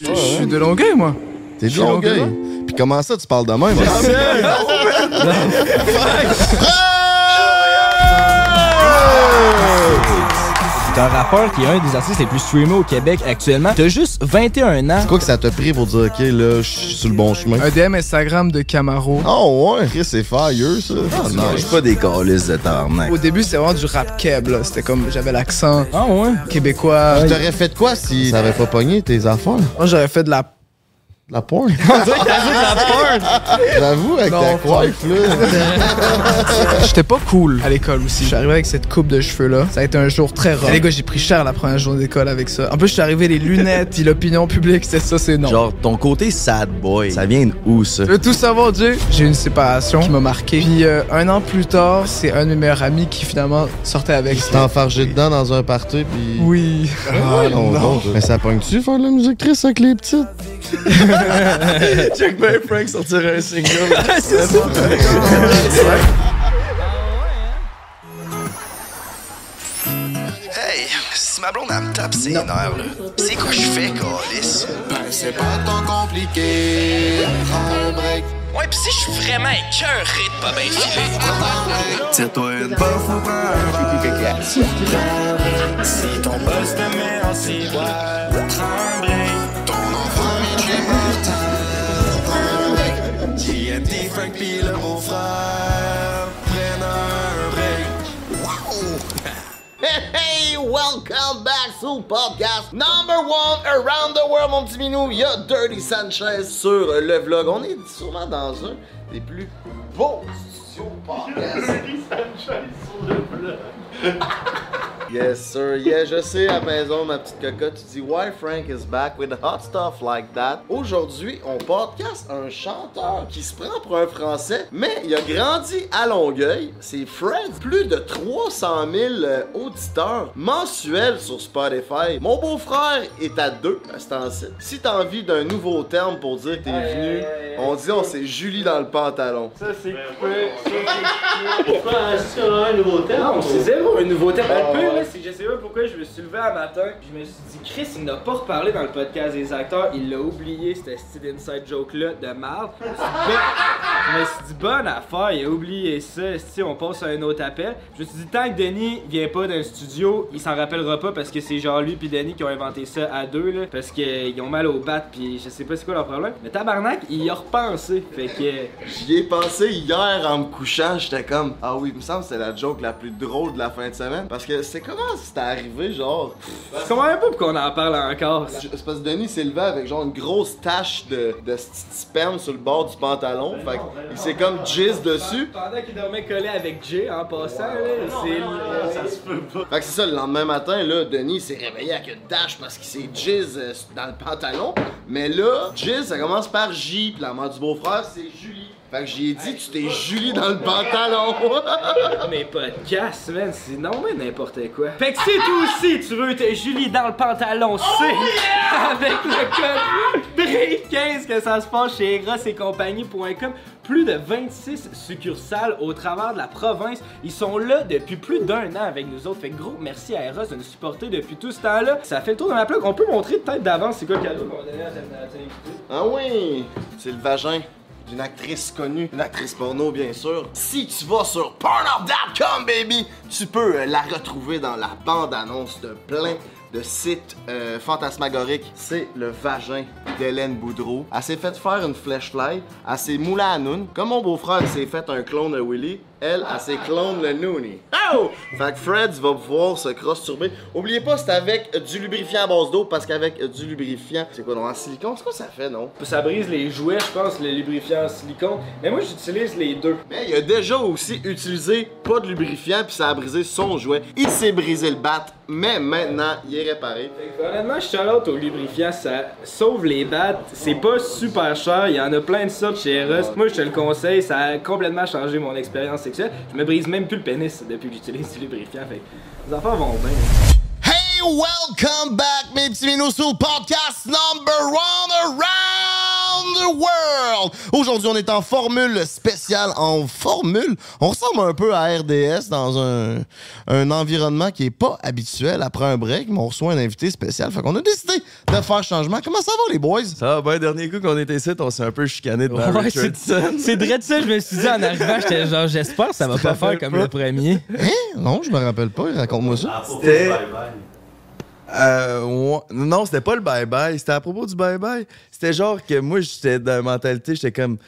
Je suis de Longueuil, moi. T'es de Longueuil? Puis comment ça, tu parles de même? T'es un rappeur qui est un des artistes les plus streamés au Québec actuellement. T'as juste 21 ans. C'est quoi que ça t'a pris pour dire, OK, là, je suis sur le bon chemin? Un DM Instagram de Camaro. Oh ouais, Chris, c'est fire, ça. Ah, Je nice. suis pas des calices de tabarnak. Au début, c'était vraiment du rap keb, là. C'était comme, j'avais l'accent Ah ouais? québécois. T'aurais fait quoi si ça avait pas pogné tes affaires? Moi, j'aurais fait de la La porn? J'avoue, avec Non, ta coiffe, là. J'étais pas cool à l'école aussi. Je suis arrivé avec cette coupe de cheveux là. Ça a été un jour très rare. Les gars, j'ai pris cher la première journée d'école avec ça. En plus, je suis arrivé les lunettes, puis l'opinion publique, c'était ça, c'est non. Genre, ton côté sad boy, ça vient de où, ça? Je veux tout savoir, Dieu. J'ai eu une séparation qui m'a marqué. Puis euh, un an plus tard, c'est un de mes meilleurs amis qui finalement sortait avec. T'es enfargé dedans dans un party, puis... Oui. Ah, non, non. Mais ça pogne-tu faire de la musique triste avec les petites? Check ben Frank sortir un single. Hey, si ma blonde elle me tape ses nerfs, là, c'est quoi je fais, Calis? Ben, c'est pas tant compliqué. Prends un break. Ouais, pis si je suis vraiment écœuré de pas bien filer. Tire-toi une bof ou prends un. Si ton boss te met en ciboire, prends un break. Pis le beau-frère, prennent break. Wow! Hey, welcome back sur podcast number one around the world, mon petit minou. Il y a Dirty Sanchez sur le vlog. On est sûrement dans un des plus beaux Yes, sir. Yeah, je sais, à la maison, ma petite cocotte, tu dis Why Frank is back with hot stuff like that? Aujourd'hui, on podcast un chanteur qui se prend pour un Français, mais il a grandi à Longueuil. C'est Fred. Plus de 300 000 euh, auditeurs mensuels sur Spotify. Mon beau-frère est à deux à ce temps-ci. Si t'as envie d'un nouveau terme pour dire que t'es venu, on dit on c'est Julie dans le pantalon. Non, c'est zéro un nouveau thème. Le pire, là, c'est que je sais pas pourquoi je me suis levé un matin, puis je me suis dit, Chris, il n'a pas reparlé dans le podcast des acteurs, il l'a oublié, cette style inside joke-là de merde. Je me suis dit, bon- je me suis dit, bonne affaire, il a oublié ça, si on passe à un autre appel. Je me suis dit, tant que Denis vient pas d'un studio, il s'en rappellera pas parce que c'est genre lui puis Denis qui ont inventé ça à deux, là, parce qu'ils ont mal au bat, puis je sais pas c'est quoi leur problème. Mais tabarnak, il y a repensé, fait que. J'y ai pensé hier en me couchant, j'étais comme Ah oui, il me semble que c'est la joke la plus drôle de la fin de semaine. Parce que c'est comment c'était arrivé, genre? Je comprends même pas pourquoi on en parle encore. C'est parce que Denis s'est levé avec genre une grosse tache de, de sperme sur le bord du pantalon. Fait qu'il s'est comme jizz dessus. Pendant qu'il dormait collé avec Jay en passant, là, c'est. Ça se peut pas. Fait que c'est ça, le lendemain matin, là, Denis s'est réveillé avec une tache parce qu'il s'est jizz euh, dans le pantalon. Mais là, jizz, ça commence par J, pis la mère du beau-frère, c'est Julie. Fait que j'ai dit, tu t'es Julie dans le pantalon. Mes podcasts, man, c'est non mais n'importe quoi. Fait que si toi aussi tu veux te Julie dans le pantalon, c'est avec le code BRIC15 que ça se passe chez Eros et compagnie.com. Plus de 26 succursales au travers de la province. Ils sont là depuis plus d'un an avec nous autres. Fait que gros merci à Eros de nous supporter depuis tout ce temps-là. Ça fait le tour de ma plug. On peut montrer peut-être d'avance c'est quoi le cadeau qu'on va donner à. Ah oui, c'est le vagin d'une actrice connue, une actrice porno bien sûr. Si tu vas sur pornhub.com baby, tu peux euh, la retrouver dans la bande-annonce de plein de sites euh, fantasmagoriques. C'est le vagin d'Hélène Boudreau. Elle s'est fait faire une flashlight, elle s'est moulée à Noun. Comme mon beau-frère s'est fait un clone de Willy, elle, elle s'est clone le Noonie. Oh! Fait que Fred va pouvoir se cross-turber. Oubliez pas, c'est avec du lubrifiant à base d'eau, parce qu'avec du lubrifiant, c'est quoi, non, en silicone? C'est quoi ça fait, non? Ça brise les jouets, je pense, le lubrifiant en silicone. Mais moi j'utilise les deux. Mais il a déjà aussi utilisé pas de lubrifiant puis ça a brisé son jouet. Il s'est brisé le bat, mais maintenant il est réparé. Honnêtement, shout-out au lubrifiant, ça sauve les battes. C'est pas super cher, il y en a plein de sortes chez Eros. Moi, je te le conseille, ça a complètement changé mon expérience Je me brise même plus le pénis depuis que j'utilise du lubrifiant. Fait les affaires vont bien. Hey, welcome back mes petits minous sur le podcast number one around the world! Aujourd'hui, on est en formule spéciale. En formule, on ressemble un peu à RDS dans un, un environnement qui est pas habituel. Après un break, mais on reçoit un invité spécial. Fait qu'on a décidé de faire changement. Comment ça va, les boys? Ça va, ben, dernier coup qu'on était ici, on s'est un peu chicané devant Ouais, c'est Richardson. c'est vrai de ça, je me suis dit en arrivant, j'étais genre, j'espère que ça va pas faire comme pas? le premier. Hein? Non, je me rappelle pas. Raconte-moi ça. C'était. Euh, ouais. Non, c'était pas le bye-bye. C'était à propos du bye-bye. C'était genre que moi, j'étais dans la mentalité, j'étais comme.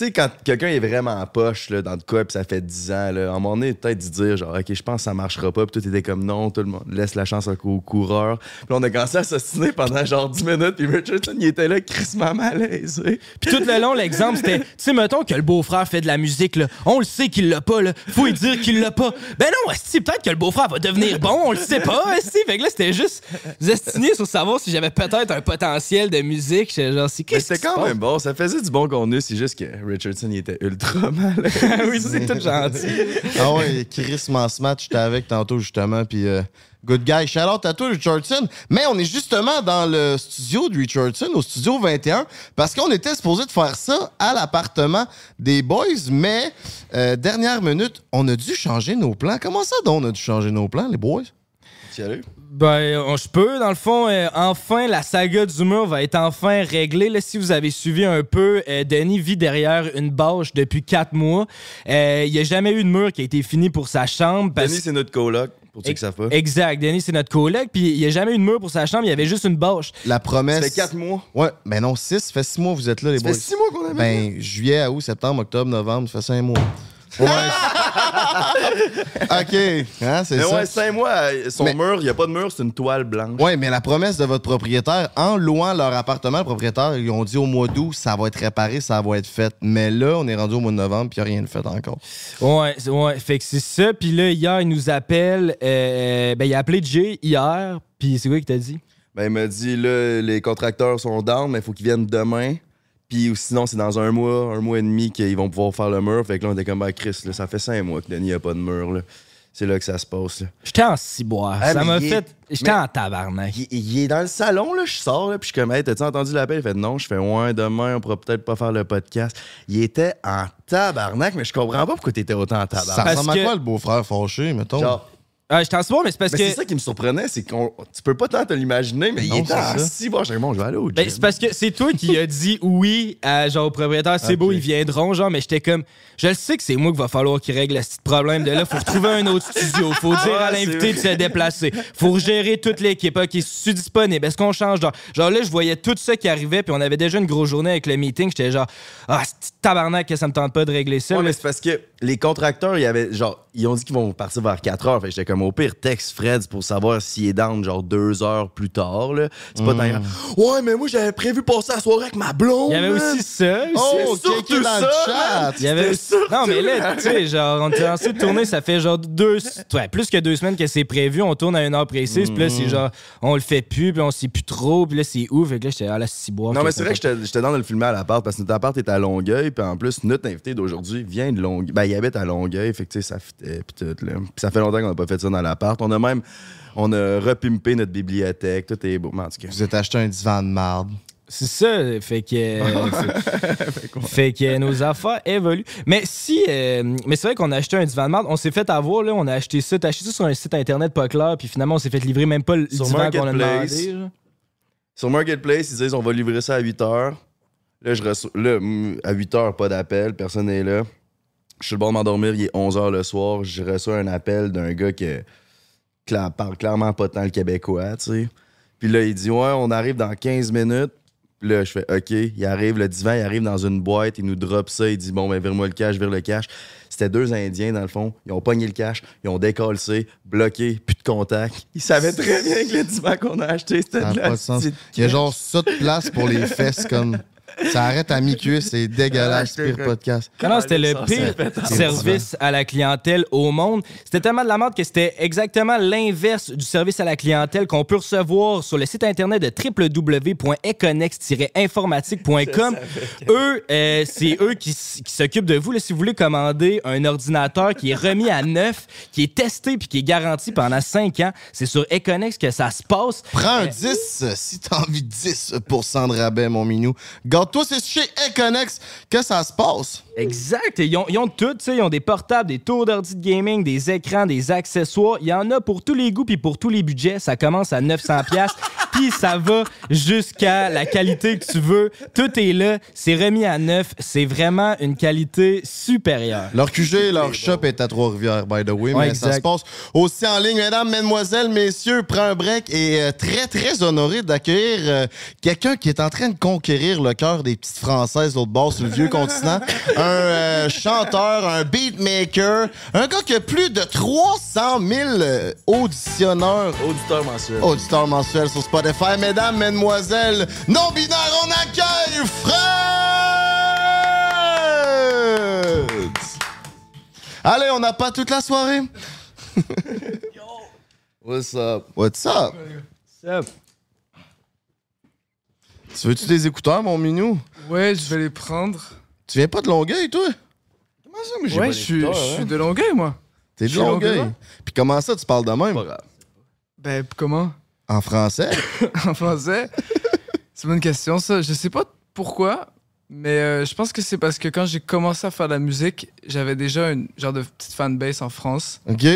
Sais, quand quelqu'un est vraiment en poche là, dans le quoi, puis ça fait 10 ans, là, à un moment donné, peut-être d'y dire, genre, OK, je pense que ça marchera pas, puis tout était comme non, tout le monde laisse la chance au coureur. Puis on a commencé à s'ostiner pendant genre 10 minutes, puis Richardson, il était là, crissement malaisé. Puis tout le long, l'exemple, c'était, tu sais, mettons que le beau-frère fait de la musique, là. On le sait qu'il l'a pas, là. Faut lui dire qu'il l'a pas. Ben non, esti, peut-être que le beau-frère va devenir bon, on le sait pas, esti. Fait que là, c'était juste destiné sur savoir si j'avais peut-être un potentiel de musique. Genre, c'est Mais qu'est-ce c'était quand même bon, ça faisait du bon contenu, c'est juste que Richardson, il était ultra malaisé. oui, c'est tout gentil. Ah ouais, Chris Match, j'étais avec tantôt justement, puis euh, good guy. Shout out à toi, Richardson. Mais on est justement dans le studio de Richardson, au studio 21, parce qu'on était supposé de faire ça à l'appartement des boys, mais euh, dernière minute, on a dû changer nos plans. Comment ça donc on a dû changer nos plans, les boys? Sérieux? Ben, on- je peux. Dans le fond, euh, enfin, la saga du mur va être enfin réglée. Là, si vous avez suivi un peu, euh, Denis vit derrière une bâche depuis quatre mois. Euh, Il n'y a jamais eu de mur qui a été fini pour sa chambre. parce- Denis, c'est notre coloc, pour ceux qui savent pas. Exact. Denis, c'est notre collègue. Puis il n'y a jamais eu de mur pour sa chambre. Il y avait juste une bâche. La promesse. Ça fait 4 mois. Ouais, mais non, 6. Ça fait 6 mois que vous êtes là, les Ça boys. fait 6 mois qu'on avait Ben, juillet, août, septembre, octobre, novembre, ça fait 5 mois. Ouais. OK. Hein, c'est Mais ça. ouais, 5 mois, euh, son Mais- mur, il n'y a pas de mur, c'est une toile blanche. Oui, mais la promesse de votre propriétaire, en louant leur appartement, le propriétaire, ils ont dit au mois d'août, ça va être réparé, ça va être fait. Mais là, on est rendu au mois de novembre, puis il n'y a rien de fait encore. Ouais, c'est- ouais. Fait que c'est ça. Puis là, hier, il nous appelle. euh, ben, il a appelé Jay hier. Puis c'est quoi qu'il t'a dit? Ben, il m'a dit, là, les contracteurs sont down, mais il faut qu'ils viennent demain. Puis sinon, c'est dans un mois, un mois et demi qu'ils vont pouvoir faire le mur. Fait que là, on était comme, ben, Chris, là, ça fait 5 mois que Denis n'a pas de mur. là. C'est là que ça se passe. Là. J'étais en ciboire. Ah, ça m'a est- fait. J'étais mais- en tabarnak. Il, il est dans le salon, là, je sors, là, puis je suis comme, hey, t'as-tu entendu l'appel? Il fait, non, je fais, ouais, demain, on pourra peut-être pas faire le podcast. Il était en tabarnak, mais je comprends pas pourquoi t'étais autant en Ça tabarnak. Parce ressemble à quoi, le beau-frère fâché, mettons? Genre, Ah, j'étais en mais c'est parce mais que. c'est ça qui me surprenait, c'est qu'on tu peux pas tant te l'imaginer, mais Non, il était en si bon. J'ai dit, bon, je vais aller au Ben, gym. c'est parce que c'est toi qui as dit oui à genre au propriétaire, c'est beau, ils viendront, genre, mais j'étais comme, je le sais que c'est moi qu'il va falloir qu'il règle ce petit problème de là, faut retrouver un autre studio, faut dire à Ouais, c'est l'invité de se déplacer, faut gérer toute l'équipe, ok, c'est disponible, est-ce qu'on change, genre, genre là, je voyais tout ça qui arrivait, puis on avait déjà une grosse journée avec le meeting, j'étais genre, ah, c'est tabarnak que ça me tente pas de régler ça, Ouais, là. mais c'est parce que les contracteurs, ils avaient genre, ils ont dit qu'ils vont partir vers 4 heures. Fait j'étais comme au pire, texte Fred pour savoir s'il est down genre 2 heures plus tard. là. C'est pas tant grave. Ouais, mais moi j'avais prévu passer la soirée avec ma blonde. Il y avait man. aussi ça, aussi. Oh, c'est quelqu'un dans le ça, chat! Il y avait C'était surtout Non, mais là, tu sais, genre, on était lancé de tourner, ça fait genre deux. Ouais, plus que deux semaines que c'est prévu. On tourne à une heure précise, puis là, c'est genre, on le fait plus, puis on sait plus trop, puis là, c'est ouf. Fait que là, j'étais à la ciboire. Non, mais c'est vrai que j'étais j'étais dans de le filmer à l'appart parce que notre appart est à Longueuil. Puis en plus, notre invité d'aujourd'hui vient de Longueuil. Ben, il habite à Longueuil. Fait que tu sais, ça fitait. Puis tout, là. Puis ça fait longtemps qu'on n'a pas fait ça dans l'appart. On a même. On a repimpé notre bibliothèque. Tout est beau. Mais en tout cas. Vous êtes acheté un divan de marde. C'est ça, fait que. euh, fait, fait que nos affaires évoluent. Mais si. euh, mais c'est vrai qu'on a acheté un divan de marde. On s'est fait avoir, là, on a acheté ça. T'as acheté ça sur un site internet pas clair, puis finalement, on s'est fait livrer même pas le Sur divan qu'on a demandé. genre. Sur Marketplace, ils disent on va livrer ça à 8 heures. Là, je reçois, là mm, à 8 heures, pas d'appel, personne n'est là. Je suis le bord de m'endormir, il est 11 heures le soir. Je reçois un appel d'un gars qui cla- parle clairement pas tant le québécois, tu sais. Puis là, il dit Ouais, on arrive dans 15 minutes. Puis là, je fais OK. Il arrive, le divan, il arrive dans une boîte, il nous drop ça. Il dit Bon, ben, vire-moi le cash, vire le cash. C'était deux Indiens, dans le fond. Ils ont pogné le cash, ils ont décollé, bloqué, plus de contact. Ils savaient très bien que le divan qu'on a acheté, c'était de pas la de sens. petite Il y a genre ça de place pour les fesses comme. Ça arrête à mi-cuisse, c'est dégueulasse, Ah, pire c'est- podcast. Non, non, c'était le Ça, pire service à la clientèle au monde. C'était tellement de la merde que c'était exactement l'inverse du service à la clientèle qu'on peut recevoir sur le site internet de www.econex-informatique.com. Eux, euh, c'est eux qui, s'occupent de vous. Là, si vous voulez commander un ordinateur qui est remis à neuf, qui est testé puis qui est garanti pendant 5 ans, c'est sur Econex que ça se passe. Prends un 10 euh, si t'as envie de 10 de rabais, mon minou. Toi, c'est chez Econex que ça se passe? Exact. Ils ont, ils ont tout, tu sais. Ils ont des portables, des tours d'ordi de gaming, des écrans, des accessoires. Il y en a pour tous les goûts puis pour tous les budgets. Ça commence à 900 pièces puis ça va jusqu'à la qualité que tu veux. Tout est là. C'est remis à neuf. C'est vraiment une qualité supérieure. Leur QG, leur shop est à Trois-Rivières, by the way, Ouais, mais ça se passe aussi en ligne. Mesdames, mesdemoiselles, messieurs, prends un break et euh, très, très honoré d'accueillir euh, quelqu'un qui est en train de conquérir le cœur des petites Françaises l'autre bord sur le vieux continent. Un euh, chanteur, un beatmaker, un gars qui a plus de 300 000 euh, auditionneurs, Auditeur mensuel. auditeurs mensuels sur Spotify. Mesdames, mesdemoiselles, non-binaires, on accueille Fred! Allez, on n'a pas toute la soirée? What's up? What's up? Ça, Tu veux-tu des écouteurs, mon minou? Ouais, je vais les prendre. Tu viens pas de Longueuil, toi? Comment ça, moi, j'ai Ouais, pas je suis, d'écouteur, je suis hein? de Longueuil, moi. T'es de Longueuil. Longueuil. Puis comment ça, tu parles de même? Ben, comment? En français? En français? C'est une bonne question, ça. Je sais pas pourquoi, mais euh, je pense que c'est parce que quand j'ai commencé à faire de la musique, j'avais déjà une genre de petite fanbase en France. OK.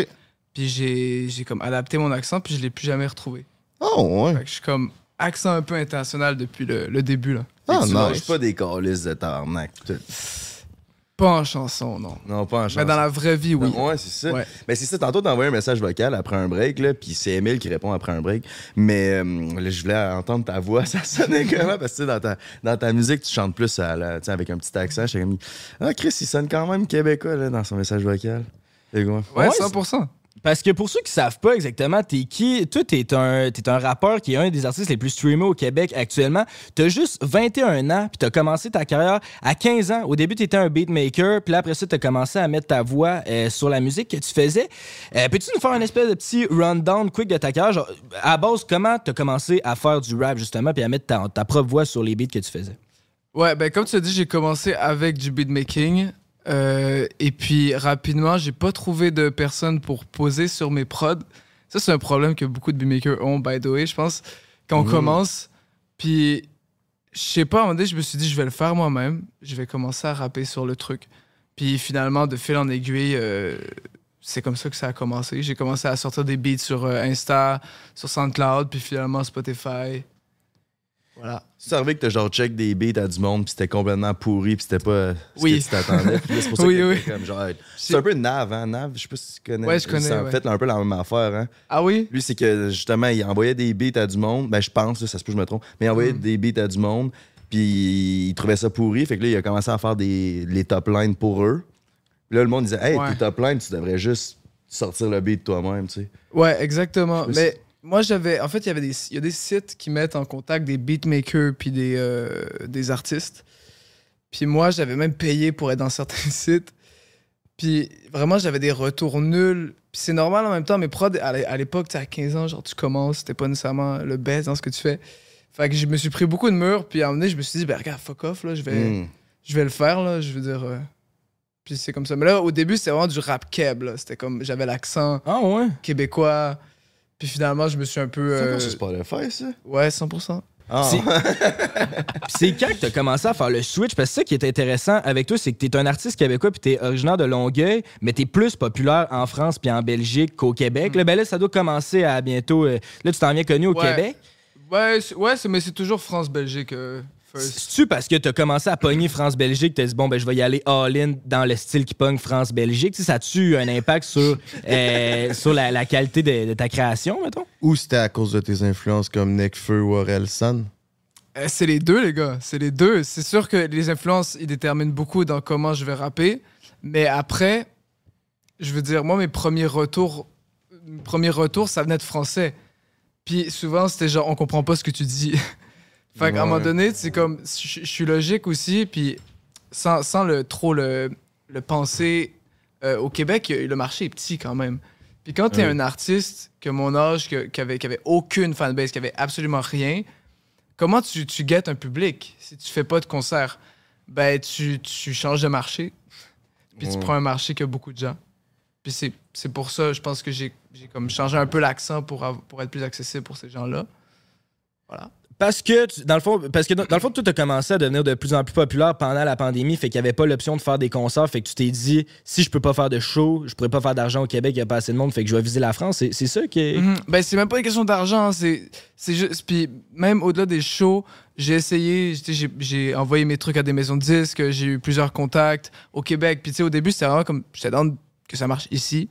Puis j'ai j'ai comme adapté mon accent, puis je l'ai plus jamais retrouvé. Oh, ouais. Fait que je suis comme accent un peu international depuis le, le début, là. Ah, tu nice. lâches pas des calices de tarnac. Pas en chanson, non. Non, pas en chanson. Mais dans la vraie vie, oui. Ouais, c'est ça. Ouais. Mais c'est ça, tantôt, t'as envoyé un message vocal après un break, là, puis c'est Emile qui répond après un break. Mais euh, là, je voulais entendre ta voix, ça sonnait comment? Parce que dans ta, dans ta musique, tu chantes plus à avec un petit accent. J'étais comme, ah, Chris, il sonne quand même québécois, là, dans son message vocal. Quoi? Ouais, Ouais, 100%. Parce que pour ceux qui savent pas exactement, t'es qui? Toi, t'es un, t'es un rappeur qui est un des artistes les plus streamés au Québec actuellement. T'as juste 21 ans, puis t'as commencé ta carrière à 15 ans. Au début, t'étais un beatmaker, puis après ça, t'as commencé à mettre ta voix euh, sur la musique que tu faisais. Euh, Peux-tu nous faire un espèce de petit rundown quick de ta carrière? À base, comment t'as commencé à faire du rap, justement, puis à mettre ta, ta propre voix sur les beats que tu faisais? Ouais, ben comme tu as dit, j'ai commencé avec du beatmaking. Euh, et puis rapidement, j'ai pas trouvé de personne pour poser sur mes prods. Ça, c'est un problème que beaucoup de beatmakers ont, by the way, je pense. Quand on commence, puis je sais pas, à un moment donné, je me suis dit, je vais le faire moi-même. Je vais commencer à rapper sur le truc. Puis finalement, de fil en aiguille, euh, c'est comme ça que ça a commencé. J'ai commencé à sortir des beats sur euh, Insta, sur SoundCloud, puis finalement Spotify. Voilà. C'est arrivé que t'as genre check des beats à du monde, puis c'était complètement pourri, puis c'était pas ce Oui. que tu t'attendais. C'est pour ça Oui, que oui. comme genre. C'est un peu Nav, hein? Nav, je sais pas si tu connais. Ouais, je connais, Ça ouais. fait un peu la même affaire, hein? Ah oui? Lui, c'est que justement, il envoyait des beats à du monde. Ben, je pense, là, ça se peut, je me trompe. Mais il envoyait Mm. des beats à du monde. Puis il trouvait ça pourri. Fait que là, il a commencé à faire des, les top lines pour eux. Puis là, le monde disait Hey, Ouais. tes top lines, tu devrais juste sortir le beat toi-même, tu sais. Ouais, exactement. Mais moi, j'avais. En fait, il y avait des, il y a des sites qui mettent en contact des beatmakers puis des, euh, des artistes. Puis moi, j'avais même payé pour être dans certains sites. Puis vraiment, j'avais des retours nuls. Puis c'est normal en même temps, mais prod, à l'é- à l'époque, tu sais, à 15 ans, genre, tu commences, c'était pas nécessairement le best dans ce que tu fais. Fait que je me suis pris beaucoup de murs, puis à un moment donné, je me suis dit, ben regarde, fuck off, là, je vais, Mm. je vais le faire, là, je veux dire. euh, Puis c'est comme ça. Mais là, au début, c'était vraiment du rap keb, là. C'était comme, j'avais l'accent Ah ouais? québécois. Puis finalement, je me suis un peu. C'est euh, sur Spotify, ça? Ouais, 100%. Ah. C'est- Puis c'est quand que t'as commencé à faire le switch? Parce que ça qui est intéressant avec toi, c'est que t'es un artiste québécois puis t'es originaire de Longueuil, mais t'es plus populaire en France puis en Belgique qu'au Québec. Là, ben là, ça doit commencer à bientôt... euh, là, tu t'en viens connu au Ouais. Québec. Ouais, c'est- ouais c'est- mais c'est toujours France-Belgique. euh, first. C'est-tu parce que t'as commencé à pogner France-Belgique, t'as dit, bon, ben, je vais y aller all-in dans le style qui pogne France-Belgique? Ça a-tu eu un impact sur, euh, sur la, la qualité de, de ta création, mettons? Ou c'était à cause de tes influences comme Nekfeu ou Orelsan? Euh, c'est les deux, les gars. C'est les deux. C'est sûr que les influences, ils déterminent beaucoup dans comment je vais rapper. Mais après, je veux dire, moi, mes premiers retours, mes premiers retours, ça venait de français. Puis souvent, c'était genre, on comprend pas ce que tu dis. fait qu'à un moment donné, c'est comme, je suis logique aussi. Puis sans, sans le, trop le, le penser, euh, au Québec, le marché est petit quand même. Puis quand tu es un artiste que mon âge, que- qui avait, qui avait aucune fanbase, qui avait absolument rien, comment tu, tu guettes un public si tu fais pas de concert? Ben, tu, tu changes de marché, puis tu prends un marché qui a beaucoup de gens. Puis c'est, c'est pour ça, je pense que j'ai, j'ai comme changé un peu l'accent pour, pour être plus accessible pour ces gens-là. Voilà. Parce que, dans le fond, parce que dans, le fond, tout a commencé à devenir de plus en plus populaire pendant la pandémie, fait qu'il n'y avait pas l'option de faire des concerts, fait que tu t'es dit, si je peux pas faire de show, je pourrais pas faire d'argent au Québec, il n'y a pas assez de monde, fait que je vais viser la France. C'est ça qui est. Mhm. Ben, c'est même pas une question d'argent, c'est c'est juste. Puis même au-delà des shows, j'ai essayé, j'ai envoyé mes trucs à des maisons de disques, j'ai eu plusieurs contacts au Québec. Puis tu sais, au début, c'était vraiment comme. J'étais dans que ça marche ici.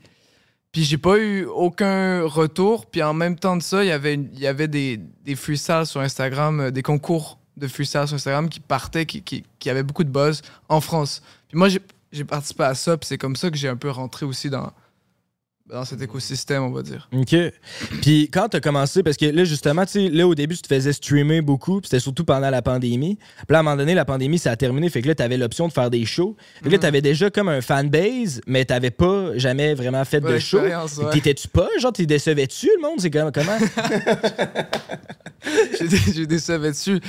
Puis j'ai pas eu aucun retour. Puis en même temps de ça, il y avait, y avait des, des sur Instagram, euh, des concours de freestyle sur Instagram qui partaient, qui, qui, qui avaient beaucoup de buzz en France. Puis moi, j'ai participé à ça, puis c'est comme ça que j'ai un peu rentré aussi dans, dans cet écosystème, on va dire. OK. Puis quand t'as commencé, parce que là, justement, tu sais, là, au début, tu te faisais streamer beaucoup, puis c'était surtout pendant la pandémie. Puis là, à un moment donné, la pandémie, ça a terminé, fait que là, t'avais l'option de faire des shows. Fait que là, t'avais déjà comme un fanbase, mais t'avais pas jamais vraiment fait de show. ouais. T'étais-tu pas? Genre, t'es décevais-tu, le monde? C'est comment? comment? Savets dessus.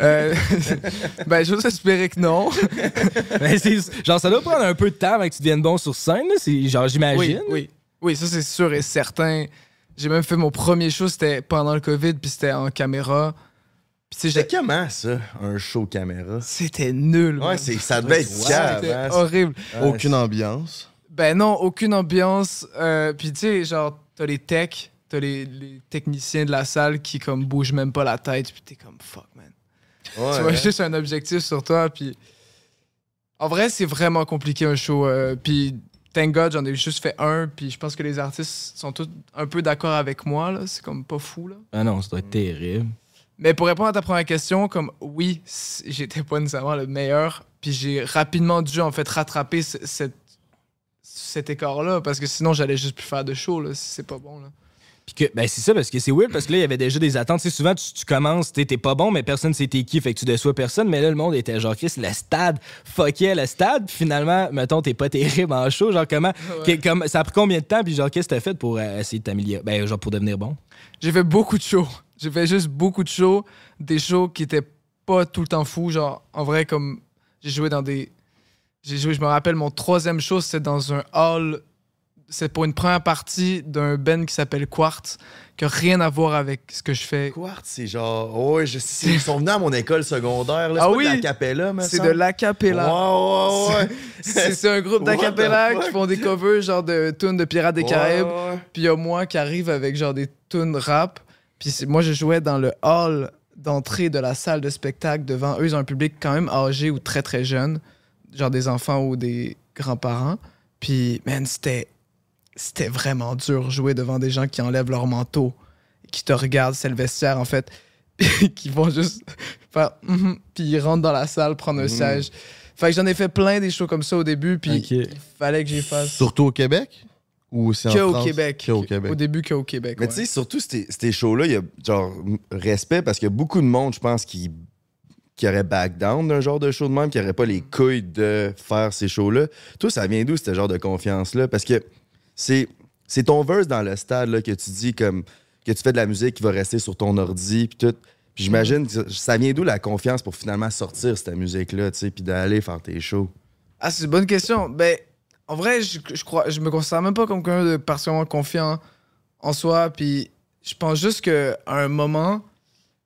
Euh, ben, j'ose espérer que non. Ben, genre, ça doit prendre un peu de temps avant que tu deviennes bon sur scène, là. Genre, j'imagine. oui. Oui, ça, c'est sûr et certain. J'ai même fait mon premier show, c'était pendant le COVID, puis c'était en caméra. C'était comment, ça, un show caméra? c'était nul. Ouais, c'est, ça devait être C'était hein. horrible. Aucune ambiance? Ben non, aucune ambiance. Euh, puis tu sais, genre, t'as les techs, t'as les, les techniciens de la salle qui comme bougent même pas la tête, puis t'es comme fuck man. Ouais, tu vois hein. juste un objectif sur toi, puis en vrai c'est vraiment compliqué un show. euh, puis thank God j'en ai juste fait un, puis je pense que les artistes sont tous un peu d'accord avec moi là. C'est comme pas fou là. Ah non, ça doit être terrible. Mais pour répondre à ta première question, comme oui, j'étais pas nécessairement le meilleur, puis j'ai rapidement dû en fait rattraper ce- cette, cet écart-là, parce que sinon j'allais juste plus faire de show, là, si c'est pas bon. Là. Puis que, ben c'est ça, parce que c'est weird, parce que là, il y avait déjà des attentes. Tu sais, souvent, tu, tu commences, t'es pas bon, mais personne sait t'es qui, fait que tu déçois personne. Mais là, le monde était genre, Chris, le stade, fuckait le stade. Puis finalement, mettons, t'es pas terrible en show. Genre, comment, que- comme, ça a pris combien de temps? Puis genre, qu'est-ce que t'as fait pour euh, essayer de t'améliorer? Ben, genre, pour devenir bon. J'ai fait beaucoup de shows. J'ai fait juste beaucoup de shows, des shows qui étaient pas tout le temps fous. Genre, en vrai, comme j'ai joué dans des. J'ai joué, je me rappelle, mon troisième show, c'était dans un hall. C'est pour une première partie d'un band qui s'appelle Quartz, qui a rien à voir avec ce que je fais. Quartz, c'est genre. oh, ouais, je sais. Ils sont venus à mon école secondaire. Là. Ah oui? C'est de l'acapella. Ouais, ouais, ouais. C'est un groupe d'acapella qui font des covers genre de tunes de Pirates des Caraïbes. ouais. Puis il y a moi qui arrive avec genre des tunes rap. Puis moi, je jouais dans le hall d'entrée de la salle de spectacle devant eux. Ils ont un public quand même âgé ou très très jeune, genre des enfants ou des grands-parents. Puis, man, c'était c'était vraiment dur jouer devant des gens qui enlèvent leur manteau, qui te regardent, c'est le vestiaire en fait, qui vont juste faire Mhm puis ils rentrent dans la salle prendre un siège. Fait que j'en ai fait plein des shows comme ça au début, puis il fallait que j'y fasse. Surtout au Québec? Ou c'est en au France? Québec. Que au Québec. Au début, que au Québec. Mais ouais. tu sais, surtout ces, ces shows-là, il y a genre respect parce qu'il y a beaucoup de monde, je pense, qui, qui aurait back down d'un genre de show de même, qui aurait pas les couilles de faire ces shows-là. Toi, ça vient d'où ce genre de confiance-là? Parce que c'est, ton verse dans le stade là, que tu dis comme que tu fais de la musique qui va rester sur ton ordi puis tout. J'imagine que ça vient d'où la confiance pour finalement sortir cette musique-là, tu sais, puis d'aller faire tes shows? Ah, c'est une bonne question. Ben, en vrai, je, crois, je me considère même pas comme quelqu'un de particulièrement confiant en soi. Puis je pense juste qu'à un moment,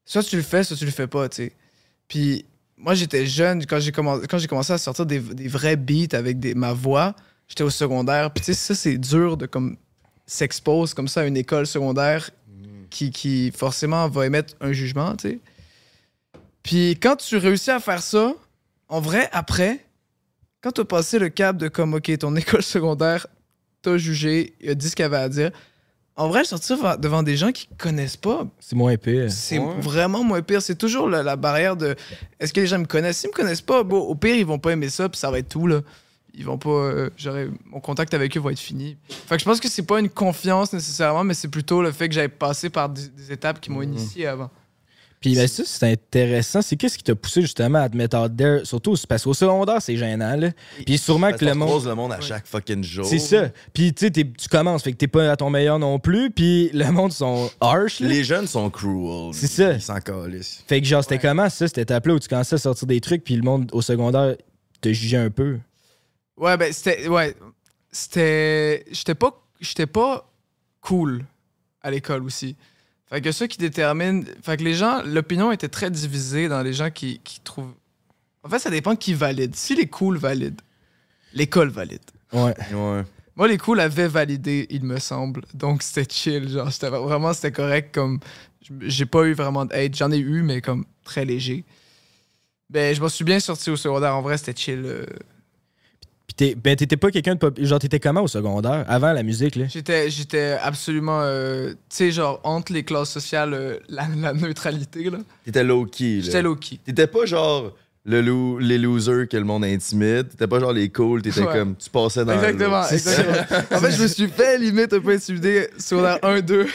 soit tu le fais, soit tu le fais pas, tu. Puis moi, j'étais jeune quand j'ai commencé, à sortir des, vrais beats avec ma voix. J'étais au secondaire. Puis tu sais, ça, c'est dur de comme s'expose comme ça à une école secondaire qui, qui forcément va émettre un jugement, tu sais. Puis quand tu réussis à faire ça, en vrai, après, quand tu as passé le cap de comme, OK, ton école secondaire t'a jugé, il a dit ce qu'il avait à dire, en vrai, sortir va- devant des gens qui connaissent pas, C'est moins pire. c'est Ouais. vraiment moins pire. C'est toujours la, la barrière de est-ce que les gens me connaissent? S'ils me connaissent pas, bon, au pire, ils vont pas aimer ça, puis ça va être tout, là. Ils vont pas. euh, mon contact avec eux va être fini. Fait que je pense que c'est pas une confiance nécessairement, mais c'est plutôt le fait que j'avais passé par des, des étapes qui m'ont initié avant. Puis ben, ça, c'est intéressant. C'est qu'est-ce qui t'a poussé justement à te mettre out there? Surtout parce qu'au secondaire, c'est gênant. Là. Puis sûrement Parce que le monde. le monde à chaque fucking jour. C'est ça. Puis tu sais, tu commences, fait que t'es pas à ton meilleur non plus. Puis le monde sont harsh. là. Les jeunes sont cruel. C'est ça. Ils s'en calissent. Fait que genre, c'était comment ça, cette étape-là où tu commençais à sortir des trucs, puis le monde au secondaire te jugeait un peu? Ouais, ben, c'était. Ouais. C'était. J'étais pas. J'étais pas cool à l'école aussi. Fait que ça qui détermine. Fait que les gens, l'opinion était très divisée dans les gens qui, qui trouvent. En fait, ça dépend de qui valide. Si les cools valident, l'école valide. Ouais. Ouais. Moi, les cools avaient validé, il me semble. Donc, c'était chill. Genre, c'était vraiment, c'était correct. Comme, j'ai pas eu vraiment de hate. J'en ai eu, mais comme très léger. Ben, je m'en suis bien sorti au secondaire. En vrai, c'était chill. euh. Puis t'es- ben, t'étais pas quelqu'un de pop... Genre, t'étais comment au secondaire, avant la musique, là? J'étais, j'étais absolument, euh, tu sais, genre, entre les classes sociales, euh, la, la neutralité, là. T'étais low-key. là. J'étais low-key. T'étais pas genre le lou- les losers que le monde intimide. T'étais pas genre les cools. T'étais Ouais. comme. Tu passais dans Exactement, l'autre. exactement. en fait, je me suis fait limite un peu intimider secondaire 1-2.